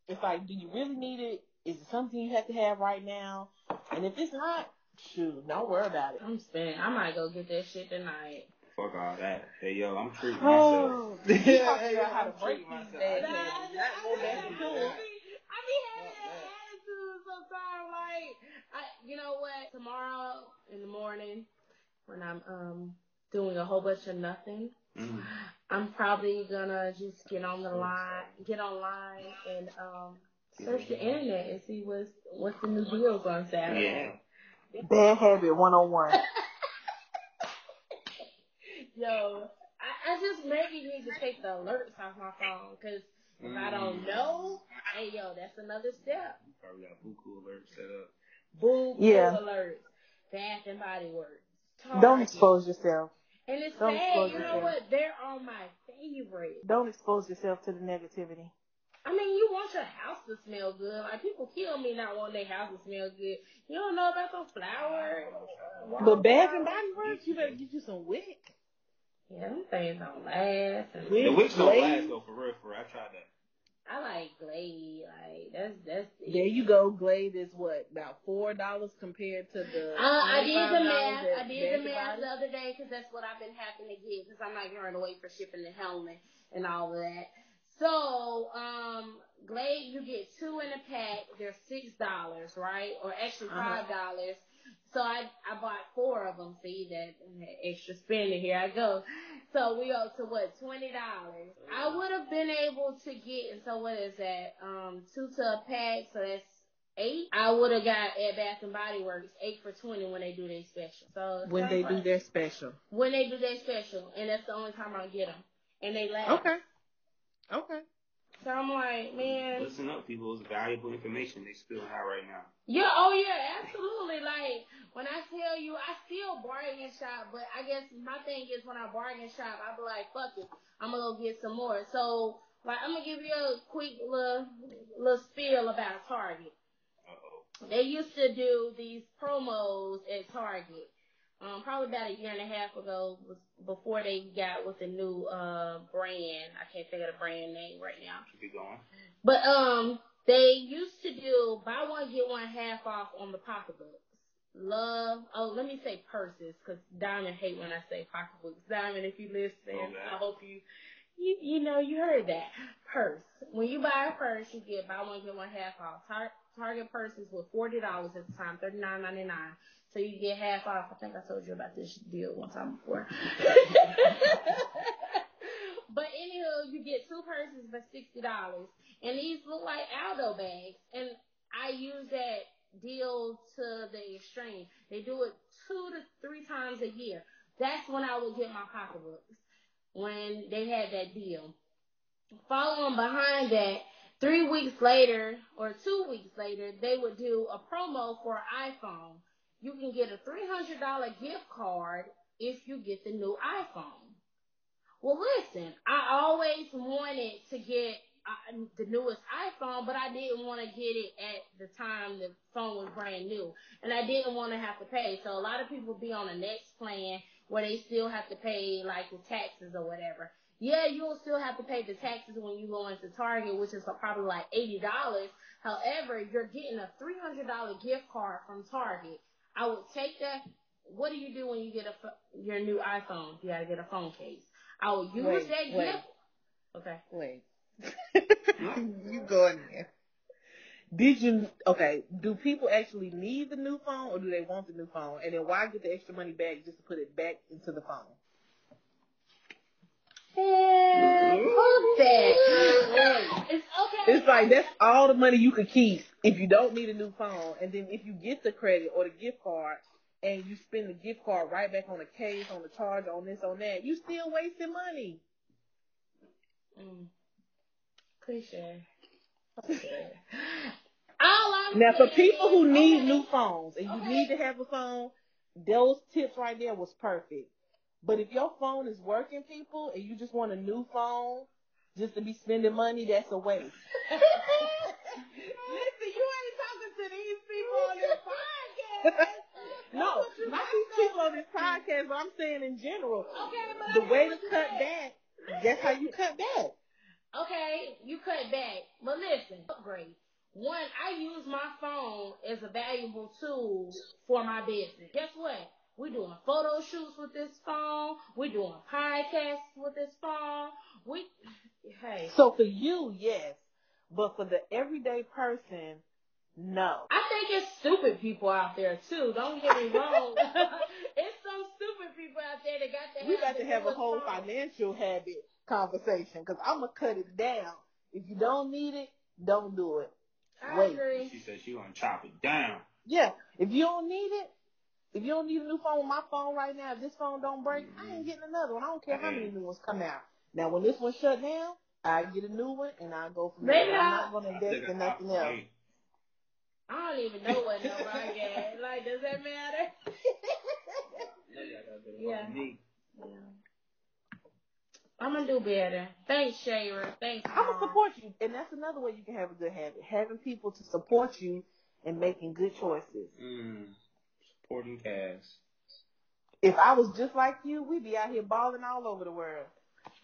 [SPEAKER 4] it's like, do you really need it? Is it something you have to have right now? And if it's not, shoot, don't worry about it.
[SPEAKER 1] I'm spent. I might go get that shit tonight.
[SPEAKER 3] Fuck all that. Hey yo, I'm treating
[SPEAKER 4] Oh,
[SPEAKER 3] myself. yeah,
[SPEAKER 4] gotta
[SPEAKER 3] hey,
[SPEAKER 4] figure
[SPEAKER 3] yo,
[SPEAKER 4] how
[SPEAKER 3] I'm
[SPEAKER 4] to break
[SPEAKER 3] myself.
[SPEAKER 4] bad habits. Not go back into it.
[SPEAKER 1] I be having that attitude sometimes. Like, I, you know what? Tomorrow in the morning, when I'm um doing a whole bunch of nothing,
[SPEAKER 3] Mm.
[SPEAKER 1] I'm probably gonna just get on the line, get online, and um search the internet and see what's what's the new deals on Saturday.
[SPEAKER 3] Yeah.
[SPEAKER 4] Bad habit 101.
[SPEAKER 1] Yo, I, I just maybe need to take the alerts off my phone because if I don't know, hey yo, that's another step.
[SPEAKER 3] Probably got buku alert set up.
[SPEAKER 1] Boo,
[SPEAKER 4] Yeah.
[SPEAKER 1] boo alerts, Bath and Body Works.
[SPEAKER 4] Don't expose yourself.
[SPEAKER 1] And it's
[SPEAKER 4] don't
[SPEAKER 1] sad,
[SPEAKER 4] expose
[SPEAKER 1] you know
[SPEAKER 4] yourself.
[SPEAKER 1] what? They're on my favorite.
[SPEAKER 4] Don't expose yourself to the negativity.
[SPEAKER 1] I mean, you want your house to smell good. Like people kill me not wanting their house to smell good. You don't know about those flowers.
[SPEAKER 4] But Bath and Body Works, you better get you some wick.
[SPEAKER 1] Yeah, them things don't last.
[SPEAKER 3] The wicks don't last though, for real, for real. I tried that.
[SPEAKER 1] I like Glade. Like that's that's.
[SPEAKER 4] There you go. Glade is what about four dollars compared to the.
[SPEAKER 1] Uh, I did the math. I did the math the other day because that's what I've been having to get because I'm not going to wait for shipping the helmet and all of that. So, um, Glade, you get two in a pack. They're six dollars, right? Or actually
[SPEAKER 4] Uh-huh.
[SPEAKER 1] five dollars. So I I bought four of them. See that extra spending here I go. So we up to what twenty dollars. I would have been able to get. And so what is that? Um, two to a pack. So that's eight. I would have got at Bath and Body Works eight for twenty when they do their special. So
[SPEAKER 4] When they
[SPEAKER 1] kinda
[SPEAKER 4] do their special.
[SPEAKER 1] when they do their special, and that's the only time I get them, and they last.
[SPEAKER 4] Okay. Okay.
[SPEAKER 1] So I'm like, man,
[SPEAKER 3] Listen up, people. It's valuable information they still have right now.
[SPEAKER 1] yeah, oh yeah, absolutely. Like when I tell you, I still bargain shop, but I guess my thing is when I bargain shop, I be like, fuck it, I'm gonna go get some more. So like, I'm gonna give you a quick little little spiel about Target.
[SPEAKER 3] Uh oh.
[SPEAKER 1] They used to do these promos at Target. Um, probably about a year and a half ago was before they got with the new uh brand. I can't think of the brand name right now.
[SPEAKER 3] Be going.
[SPEAKER 1] But um, they used to do buy one get one half off on the pocketbooks. Love. Oh, let me say purses, cause Diamond hate when I say pocketbooks. Diamond, if you listen,
[SPEAKER 3] Okay.
[SPEAKER 1] I hope you, you, you know, you heard that purse. When you buy a purse, you get buy one get one half off. Tar- Target purses were forty dollars at the time, thirty nine ninety nine. So you get half off. I think I told you about this deal one time before. but anywho, you get two purses for sixty dollars, and these look like Aldo bags. And I use that deal to the extreme. They do it two to three times a year. That's when I would get my pocketbooks when they had that deal. Following behind that, three weeks later or two weeks later, they would do a promo for iPhone. You can get a $300 gift card if you get the new iPhone. Well, listen, I always wanted to get uh, the newest iPhone, but I didn't want to get it at the time the phone was brand new, and I didn't want to have to pay. So a lot of people be on the next plan where they still have to pay like the taxes or whatever. Yeah, you'll still have to pay the taxes when you go into Target, which is probably like eighty dollars. However, you're getting a three hundred dollar gift card from Target. I would take that. What do you do when you get a your new iPhone? You gotta get a phone case. I will use
[SPEAKER 4] Wait,
[SPEAKER 1] that
[SPEAKER 4] wait.
[SPEAKER 1] gift. Okay.
[SPEAKER 4] Wait. you going there. Did you okay? Do people actually need the new phone, or do they want the new phone? And then why get the extra money back just to put it back into the phone?
[SPEAKER 1] Fuck that. It's okay.
[SPEAKER 4] It's like that's all the money you could keep if you don't need a new phone, and then if you get the credit or the gift card, and you spend the gift card right back on the case, on the charge, on this, on that, you still wasting money.
[SPEAKER 1] Mm. Cliche. Okay. All I'm
[SPEAKER 4] Now, for people who need
[SPEAKER 1] okay.
[SPEAKER 4] new phones and you
[SPEAKER 1] Okay.
[SPEAKER 4] need to have a phone, those tips right there was perfect. But if your phone is working, people, and you just want a new phone just to be spending money, that's a waste.
[SPEAKER 1] Listen, you ain't talking to these people on this podcast.
[SPEAKER 4] no, not these people on this podcast, but I'm saying in general.
[SPEAKER 1] Okay, but
[SPEAKER 4] The way to cut back, that's how you cut back.
[SPEAKER 1] Okay, you cut back. But listen, upgrade. one, I use my phone as a valuable tool for my business. Guess what? We're doing photo shoots with this phone. We're doing podcasts with this phone. We, hey.
[SPEAKER 4] So for you, yes, but for the everyday person, no.
[SPEAKER 1] I think it's stupid people out there too. Don't get me wrong. it's some stupid people out there that got to
[SPEAKER 4] We got to have a whole
[SPEAKER 1] phone.
[SPEAKER 4] financial habit conversation because I'm gonna cut it down. If you don't need it, don't do it.
[SPEAKER 1] I
[SPEAKER 4] Wait.
[SPEAKER 1] agree.
[SPEAKER 3] She said she gonna chop it down.
[SPEAKER 4] Yeah, if you don't need it, if you don't need a new phone, my phone right now, if this phone don't break, I ain't getting another one. I don't care how many new ones come out. Now, when this one shut down, I get a new one and I go from there. I'm not gonna invest in nothing else.
[SPEAKER 1] I don't even know what number I get. Like, does that matter? Yeah. Yeah. I'm gonna do better. Thanks, Shayra. Thanks,
[SPEAKER 4] I'm gonna support you, and that's another way you can have a good habit: having people to support you and making good choices.
[SPEAKER 3] Mm. Supporting Cass.
[SPEAKER 4] If I was just like you, we'd be out here balling all over the world.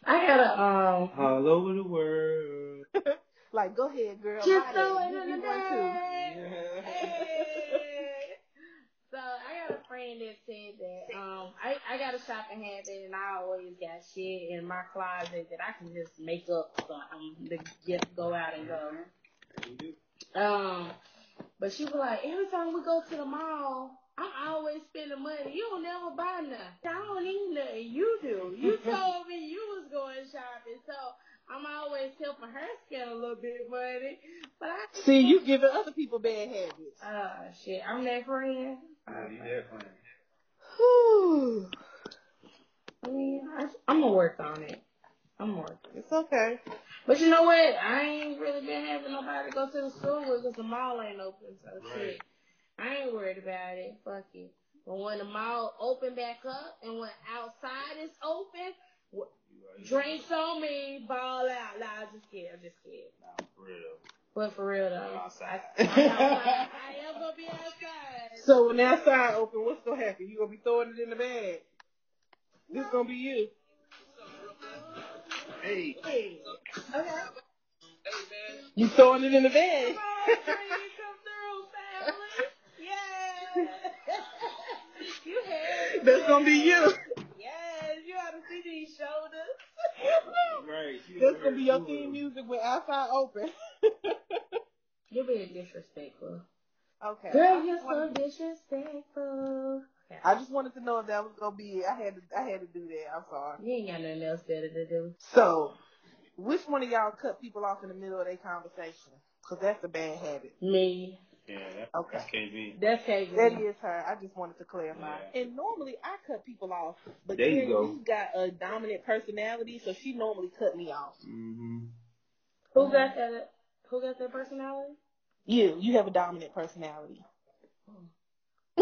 [SPEAKER 1] I got a um.
[SPEAKER 3] All over the world.
[SPEAKER 4] Like, go ahead, girl.
[SPEAKER 1] Just
[SPEAKER 4] ride
[SPEAKER 1] throw
[SPEAKER 4] it.
[SPEAKER 1] it
[SPEAKER 4] You
[SPEAKER 1] in
[SPEAKER 4] be
[SPEAKER 1] the
[SPEAKER 4] one too.
[SPEAKER 1] Hey. So I got a friend that said that um I, I got a shopping habit and I always got shit in my closet that I can just make up something to get go out and go. Um, but she was like, every time we go to the mall, I'm always spending money. You don't never buy nothing. I don't need nothing. You do. You told me you was going shopping, so I'm always helping her spend a little bit of money. But I
[SPEAKER 4] See, you giving other people bad habits.
[SPEAKER 1] Oh shit, I'm that friend.
[SPEAKER 4] Whew.
[SPEAKER 1] I mean, I, I'm gonna work on it. I'm working.
[SPEAKER 4] It's okay.
[SPEAKER 1] But you know what? I ain't really been having nobody to go to the store with because the mall ain't open. So shit, I ain't worried about it. Fuck it. But when the mall open back up and when outside is open, wh- drinks on me, ball out. Nah, I'm just kidding. I'm just kidding.
[SPEAKER 3] For real.
[SPEAKER 1] But for real though,
[SPEAKER 3] outside.
[SPEAKER 1] I, I'm outside. I am gonna be outside.
[SPEAKER 4] So when that side open, what's gonna happen? You gonna be throwing it in the bag. This gonna be you.
[SPEAKER 3] Hey.
[SPEAKER 1] Hey. Okay.
[SPEAKER 4] You throwing it in the bag.
[SPEAKER 1] Come on, come through, family. Yes. you had
[SPEAKER 4] That's gonna be you.
[SPEAKER 1] Yes, you ought to see these shoulders.
[SPEAKER 3] Right.
[SPEAKER 4] That's gonna be your theme music with outside open.
[SPEAKER 1] You're being disrespectful.
[SPEAKER 4] okay.
[SPEAKER 1] Girl, you're so
[SPEAKER 4] wanted,
[SPEAKER 1] disrespectful.
[SPEAKER 4] I just wanted to know if that was gonna be it. I had to I had to do that. I'm sorry.
[SPEAKER 1] You ain't got nothing else better to do.
[SPEAKER 4] So, which one of y'all cut people off in the middle of their conversation? Cause that's a bad habit.
[SPEAKER 1] Me.
[SPEAKER 3] Yeah, that,
[SPEAKER 4] Okay.
[SPEAKER 3] that's KB.
[SPEAKER 1] That's KB.
[SPEAKER 4] That is her. I just wanted to clarify.
[SPEAKER 3] Yeah.
[SPEAKER 4] And normally I cut people off, but
[SPEAKER 3] There you
[SPEAKER 4] Keri
[SPEAKER 3] go.
[SPEAKER 4] Lee's got a dominant personality, so she normally cut me off.
[SPEAKER 3] Mm-hmm.
[SPEAKER 1] Who got that? Who got that personality?
[SPEAKER 4] You, you have a dominant personality.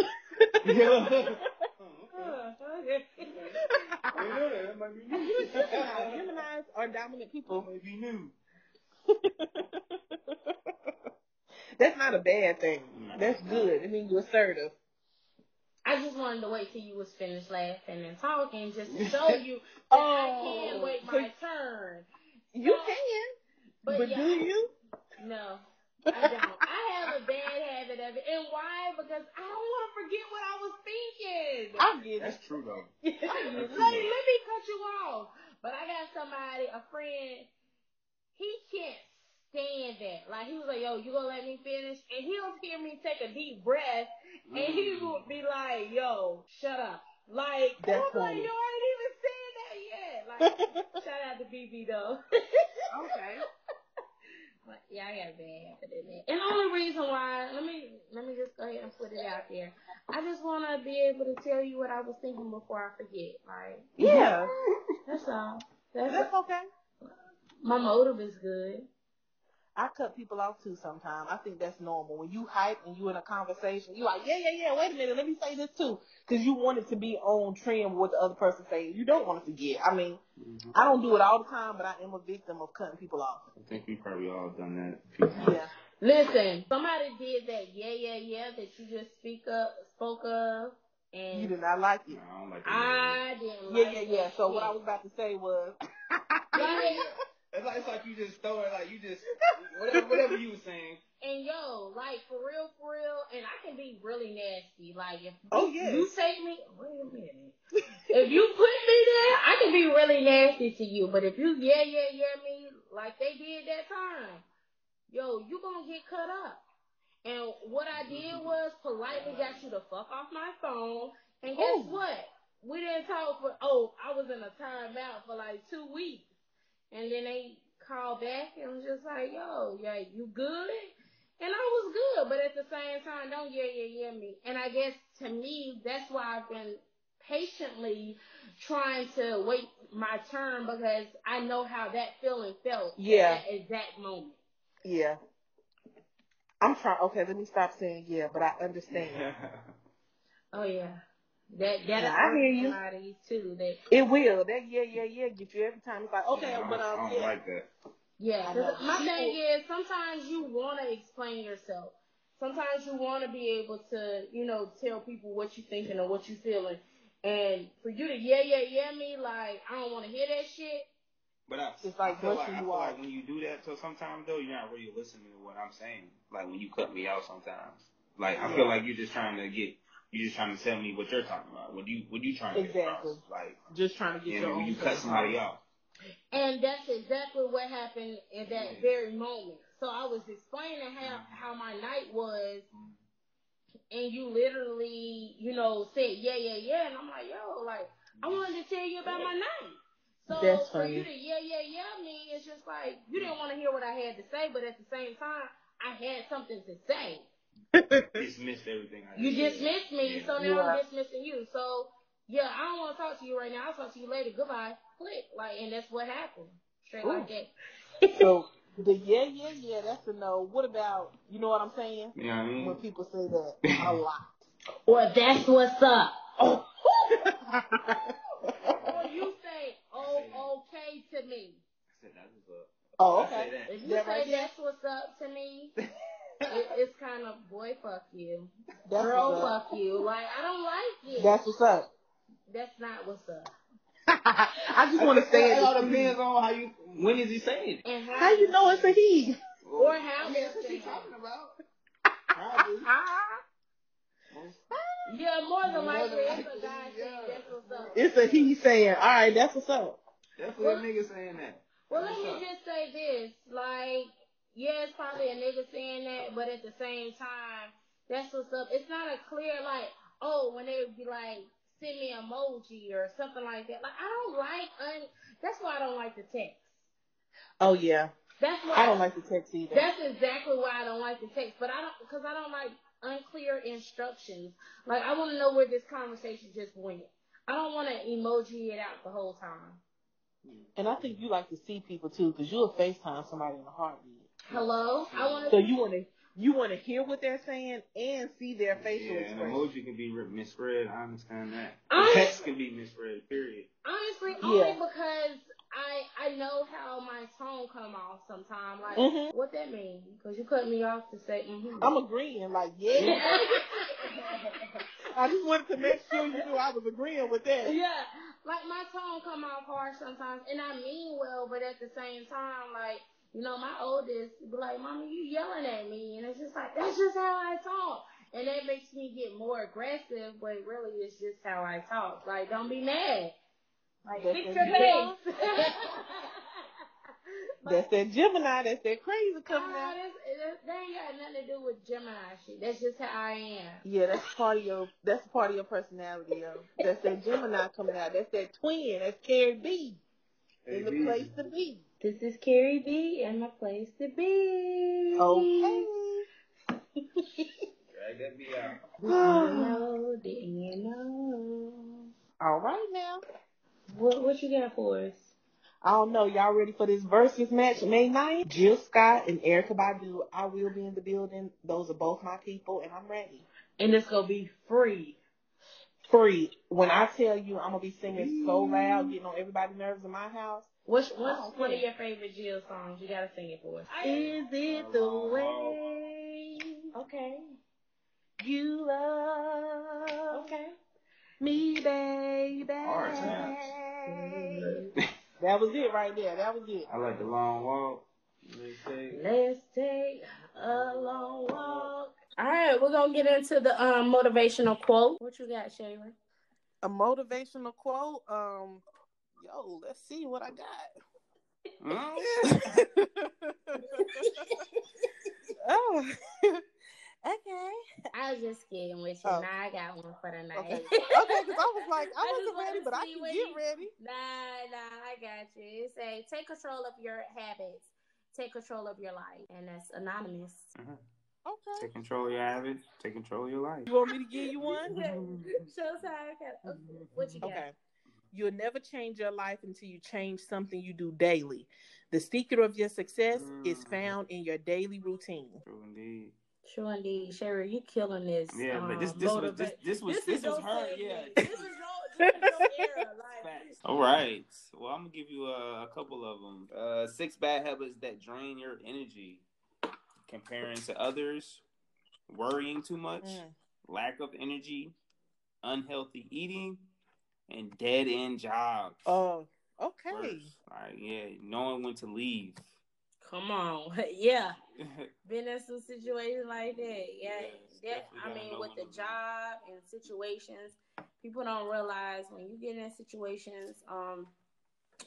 [SPEAKER 4] Geminis are dominant people.
[SPEAKER 3] Maybe new.
[SPEAKER 4] That's not a bad thing. That's good. It means you're assertive.
[SPEAKER 1] I just wanted to wait till you was finished laughing and talking just to show you that
[SPEAKER 4] Oh,
[SPEAKER 1] I can't wait
[SPEAKER 4] so-
[SPEAKER 1] my turn.
[SPEAKER 4] You can,
[SPEAKER 1] But,
[SPEAKER 4] but
[SPEAKER 1] yeah,
[SPEAKER 4] do you?
[SPEAKER 1] No, I don't. I have a bad habit of it. And why? Because I don't want to forget what I was thinking.
[SPEAKER 4] I get it.
[SPEAKER 3] That's true though.
[SPEAKER 1] let, me, let me cut you off. But I got somebody, a friend, he can't stand that. Like, he was like, yo, you gonna let me finish? And he'll hear me take a deep breath, and he mm. would be like, yo, shut up. Like,
[SPEAKER 4] That's
[SPEAKER 1] I'm like,
[SPEAKER 4] funny.
[SPEAKER 1] yo, I ain't even saying that yet. Like, shout out to BB, though.
[SPEAKER 4] Okay.
[SPEAKER 1] But yeah, I got a bad habit in it. And the only reason why, let me let me just go ahead and put it out there. I just want to be able to tell you what I was thinking before I forget. Like
[SPEAKER 4] Yeah,
[SPEAKER 1] that's all. That's
[SPEAKER 4] that's okay.
[SPEAKER 1] my motive is good.
[SPEAKER 4] I cut people off too sometimes. I think that's normal. When you hype and you in a conversation, you like, yeah, yeah, yeah, wait a minute, let me say this too. Because you want it to be on trend with what the other person saying. You don't want to forget. I mean, mm-hmm. I don't do it all the time, but I am a victim of cutting people off.
[SPEAKER 3] I think we probably all done that.
[SPEAKER 4] Yeah.
[SPEAKER 1] Listen, somebody did that. Yeah, yeah, yeah. That you just speak up, spoke of,
[SPEAKER 4] You did not like it.
[SPEAKER 3] No, I don't like that.
[SPEAKER 1] I didn't.
[SPEAKER 4] Yeah,
[SPEAKER 1] like
[SPEAKER 4] yeah, yeah.
[SPEAKER 1] that
[SPEAKER 4] So what. I was about to say was,
[SPEAKER 1] Like,
[SPEAKER 3] It's like, it's like you just throw it, like you just whatever, whatever you was saying.
[SPEAKER 1] And yo, like for real, for real, and I can be really nasty. Like if
[SPEAKER 4] Oh,
[SPEAKER 1] you,
[SPEAKER 4] yes.
[SPEAKER 1] you take me, wait a minute. if you put me there, I can be really nasty to you. But if you yeah yeah yeah me like they did that time, yo, you gonna get cut up. And what I did mm-hmm. was politely got you to fuck off my phone. And guess
[SPEAKER 4] Ooh.
[SPEAKER 1] what? We didn't talk for oh, I was in a timeout for like two weeks. And then they called back and was just like, yo, yeah, you good? And I was good, but at the same time, don't yeah, yeah, yeah me. And I guess to me, that's why I've been patiently trying to wait my turn because I know how that feeling felt
[SPEAKER 4] Yeah.
[SPEAKER 1] at that exact moment.
[SPEAKER 4] Yeah. I'm trying. Okay, let me stop saying yeah, but I understand.
[SPEAKER 1] Oh yeah. That that
[SPEAKER 4] Yeah, I hear you.
[SPEAKER 1] somebody too. That
[SPEAKER 4] It will. That yeah, yeah, yeah get you every time. It's like okay,
[SPEAKER 3] I don't,
[SPEAKER 4] but
[SPEAKER 3] I
[SPEAKER 4] um,
[SPEAKER 3] don't
[SPEAKER 4] yeah.
[SPEAKER 3] like that.
[SPEAKER 1] Yeah,
[SPEAKER 4] I
[SPEAKER 1] 'cause
[SPEAKER 4] know.
[SPEAKER 1] my thing is sometimes you want to explain yourself. Sometimes you want to be able to, you know, tell people what you're thinking or what you're feeling. And for you to yeah, yeah, yeah me, like, I don't want to hear that shit.
[SPEAKER 3] But I,
[SPEAKER 4] It's like
[SPEAKER 3] I feel like
[SPEAKER 4] brushing
[SPEAKER 3] I feel like when you do that, so sometimes though you're not really listening to what I'm saying. Like when you cut me out, sometimes. Like I feel like you're just trying to get, you're just trying to tell me what you're talking about. What you, what you trying to get
[SPEAKER 4] Exactly.
[SPEAKER 3] across. Like,
[SPEAKER 4] Just trying to get
[SPEAKER 3] and
[SPEAKER 4] your
[SPEAKER 3] then
[SPEAKER 4] own
[SPEAKER 3] you cut somebody
[SPEAKER 4] across.
[SPEAKER 3] off,
[SPEAKER 1] And that's exactly what happened in that very moment. So I was explaining how, mm-hmm. how my night was, and you literally, you know, said, yeah, yeah, yeah. And I'm like, yo, like, I mm-hmm. wanted to tell you about my night. So
[SPEAKER 4] That's
[SPEAKER 1] for
[SPEAKER 4] funny.
[SPEAKER 1] you to yeah, yeah, yeah me, it's just like, you didn't want to hear what I had to say, but at the same time, I had something to say.
[SPEAKER 3] dismissed everything. I said.
[SPEAKER 1] You dismissed me,
[SPEAKER 3] Yeah.
[SPEAKER 1] so now
[SPEAKER 4] Yeah.
[SPEAKER 1] I'm dismissing you. So yeah, I don't want to talk to you right now. I'll talk to you later. Goodbye. Click. Like, and that's what happened. Straight like that.
[SPEAKER 4] So the yeah, yeah, yeah, that's a no. What about you know what I'm saying?
[SPEAKER 3] You know what I mean?
[SPEAKER 4] When people say that a lot.
[SPEAKER 1] Or that's what's up.
[SPEAKER 4] Oh.
[SPEAKER 1] Or you say, oh, okay to me.
[SPEAKER 3] I said that was a.
[SPEAKER 4] oh, okay.
[SPEAKER 1] If you
[SPEAKER 4] That
[SPEAKER 1] say
[SPEAKER 4] right
[SPEAKER 1] that's what's up to me, it, it's kind of, boy, fuck you.
[SPEAKER 4] That's
[SPEAKER 1] Girl, fuck you. Like, I don't like it.
[SPEAKER 4] That's what's up.
[SPEAKER 1] That's not what's up.
[SPEAKER 4] I just want to say
[SPEAKER 3] it.
[SPEAKER 4] it.
[SPEAKER 3] all
[SPEAKER 4] to see.
[SPEAKER 3] depends mm-hmm. on how you. When is he saying it?
[SPEAKER 1] And
[SPEAKER 4] How you know it's a he?
[SPEAKER 1] Or how
[SPEAKER 3] I mean,
[SPEAKER 1] they're
[SPEAKER 3] that's what
[SPEAKER 1] saying
[SPEAKER 3] she's talking about.
[SPEAKER 1] Yeah, more than likely, it's a
[SPEAKER 3] likely,
[SPEAKER 1] guy saying
[SPEAKER 3] yeah.
[SPEAKER 1] that's what's up.
[SPEAKER 4] It's a he saying, all right, that's what's up.
[SPEAKER 3] Definitely a nigga saying that.
[SPEAKER 1] Well,
[SPEAKER 3] That's
[SPEAKER 1] let me
[SPEAKER 3] up.
[SPEAKER 1] just say this. Like, yeah, it's probably a nigga saying that, but at the same time, that's what's up. It's not a clear, like, oh, when they would be like, send me an emoji or something like that. Like, I don't like, un- that's why I don't like the text.
[SPEAKER 4] Oh yeah.
[SPEAKER 1] That's why
[SPEAKER 4] I don't like the text either.
[SPEAKER 1] That's exactly why I don't like the text. But I don't, because I don't like unclear instructions. Like, I want to know where this conversation just went. I don't want to emoji it out the whole time.
[SPEAKER 4] And I think you like to see people too, because you'll FaceTime somebody in a heartbeat.
[SPEAKER 1] Hello? I want
[SPEAKER 4] So you want to you want to hear what they're saying and see their facial
[SPEAKER 3] Yeah, an
[SPEAKER 4] expression.
[SPEAKER 3] emoji can be misread. I understand that.
[SPEAKER 1] I-
[SPEAKER 3] Text can be misread. Period.
[SPEAKER 1] Honestly,
[SPEAKER 4] Yeah.
[SPEAKER 1] only because I I know how my tone come off sometimes. Like,
[SPEAKER 4] Mhm.
[SPEAKER 1] what that mean? Because you cut me off to say, mm-hmm.
[SPEAKER 4] I'm agreeing, like yeah. I just wanted to make sure you knew I was agreeing with that.
[SPEAKER 1] Yeah, like my tone come off harsh sometimes, and I mean well, but at the same time, like you know, my oldest be like, "Mommy, you yelling at me," and it's just like that's just how I talk, and that makes me get more aggressive. But really, it's just how I talk. Like, don't be mad. Like,
[SPEAKER 4] That's
[SPEAKER 1] fix your face.
[SPEAKER 4] That's that Gemini. That's that crazy coming
[SPEAKER 1] Nah,
[SPEAKER 4] out.
[SPEAKER 1] that's, that, that ain't got nothing to do with Gemini shit. That's just how I am.
[SPEAKER 4] Yeah, that's part of your. That's part of your personality, yo. That's that Gemini coming out. That's that twin. That's Keri B. In the
[SPEAKER 3] Hey, B.
[SPEAKER 4] place to be.
[SPEAKER 1] This is Keri B and my place to be.
[SPEAKER 4] Okay.
[SPEAKER 3] Drag that be out.
[SPEAKER 1] Didn't you know? Didn't you know?
[SPEAKER 4] All right now.
[SPEAKER 1] What what you got for us?
[SPEAKER 4] I don't know. Y'all ready for this versus match May 9th? Jill Scott and Erykah Badu. I will be in the building. Those are both my people, and I'm ready.
[SPEAKER 1] And it's gonna be free.
[SPEAKER 4] Free. When I tell you I'm gonna be singing so loud, getting on everybody's nerves in my house.
[SPEAKER 1] What's what's
[SPEAKER 4] Oh,
[SPEAKER 1] one of
[SPEAKER 4] yeah.
[SPEAKER 1] your favorite Jill songs? You gotta sing it for us.
[SPEAKER 4] Is it the way
[SPEAKER 1] Okay.
[SPEAKER 4] you love
[SPEAKER 1] Okay.
[SPEAKER 4] me, baby?
[SPEAKER 3] Hard snaps.
[SPEAKER 4] That was it right there. That was it.
[SPEAKER 3] I like the long walk. They say.
[SPEAKER 1] Let's take a long walk. All right, we're gonna get into the um motivational quote. What you got, Shayra?
[SPEAKER 4] A motivational quote. Um, yo, let's see what I got.
[SPEAKER 3] Mm.
[SPEAKER 4] oh, okay.
[SPEAKER 1] I was just kidding with you.
[SPEAKER 4] Oh.
[SPEAKER 1] Now I got one for the night.
[SPEAKER 4] Okay. Okay, because I was like, I
[SPEAKER 1] I
[SPEAKER 4] wasn't ready, but I can get
[SPEAKER 1] you-
[SPEAKER 4] ready.
[SPEAKER 1] Nah, nah, I got you. It say take control of your habits, take control of your life, and that's anonymous.
[SPEAKER 4] Okay.
[SPEAKER 3] Take control of your habits. Take control of your life.
[SPEAKER 4] You want me to give you one?
[SPEAKER 1] Showtime. Okay, What you got?
[SPEAKER 4] Okay. You'll never change your life until you change something you do daily. The secret of your success is
[SPEAKER 3] Mm.
[SPEAKER 4] found in your daily routine.
[SPEAKER 3] True indeed.
[SPEAKER 1] True indeed, Sherry, you killing this.
[SPEAKER 3] Yeah, but this
[SPEAKER 1] um,
[SPEAKER 3] this was this, this was
[SPEAKER 1] This
[SPEAKER 3] this,
[SPEAKER 1] is
[SPEAKER 3] was
[SPEAKER 1] your
[SPEAKER 3] her.
[SPEAKER 1] segment.
[SPEAKER 3] Yeah.
[SPEAKER 1] This is your, this is your era. Like,
[SPEAKER 3] All right. Well, I'm gonna give you a, a couple of them. Uh, six bad habits that drain your energy: comparing to others, worrying too much,
[SPEAKER 4] Mm.
[SPEAKER 3] lack of energy, unhealthy eating, and dead end jobs.
[SPEAKER 4] Oh, okay.
[SPEAKER 3] Worse. Like, yeah, knowing when to leave.
[SPEAKER 1] come on, yeah. Been in some situations like that. Yeah,
[SPEAKER 3] Yes,
[SPEAKER 1] that, I mean, with the job and situations, people don't realize when you get in situations, um,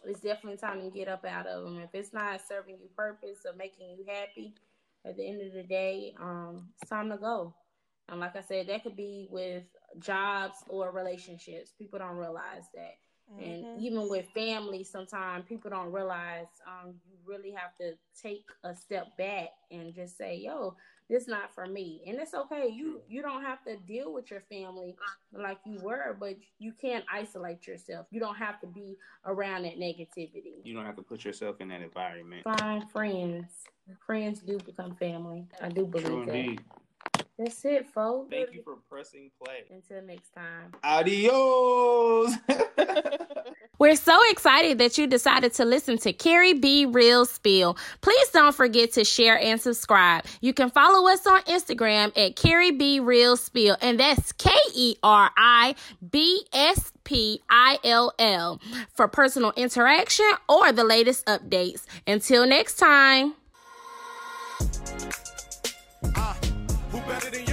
[SPEAKER 1] it's definitely time to get up out of them. If it's not serving you purpose or making you happy, at the end of the day, um, it's time to go. And like I said, that could be with jobs or relationships. People don't realize that. And
[SPEAKER 4] Mhm.
[SPEAKER 1] even with family, sometimes people don't realize um, you really have to take a step back and just say, "Yo, this not for me." And it's okay. You you don't have to deal with your family like you were, but you can't isolate yourself. You don't have to be around that negativity.
[SPEAKER 3] You don't have to put yourself in that environment.
[SPEAKER 1] Find friends. Friends do become family. I do believe
[SPEAKER 3] True
[SPEAKER 1] that.
[SPEAKER 3] indeed.
[SPEAKER 1] That's it, folks.
[SPEAKER 3] Thank you for pressing play.
[SPEAKER 1] Until next time.
[SPEAKER 3] Adios.
[SPEAKER 5] We're so excited that you decided to listen to Keri B Real Spill. Please don't forget to share and subscribe. You can follow us on Instagram at Keri B Real Spill, and that's K E R I B S P I L L for personal interaction or the latest updates. Until next time better than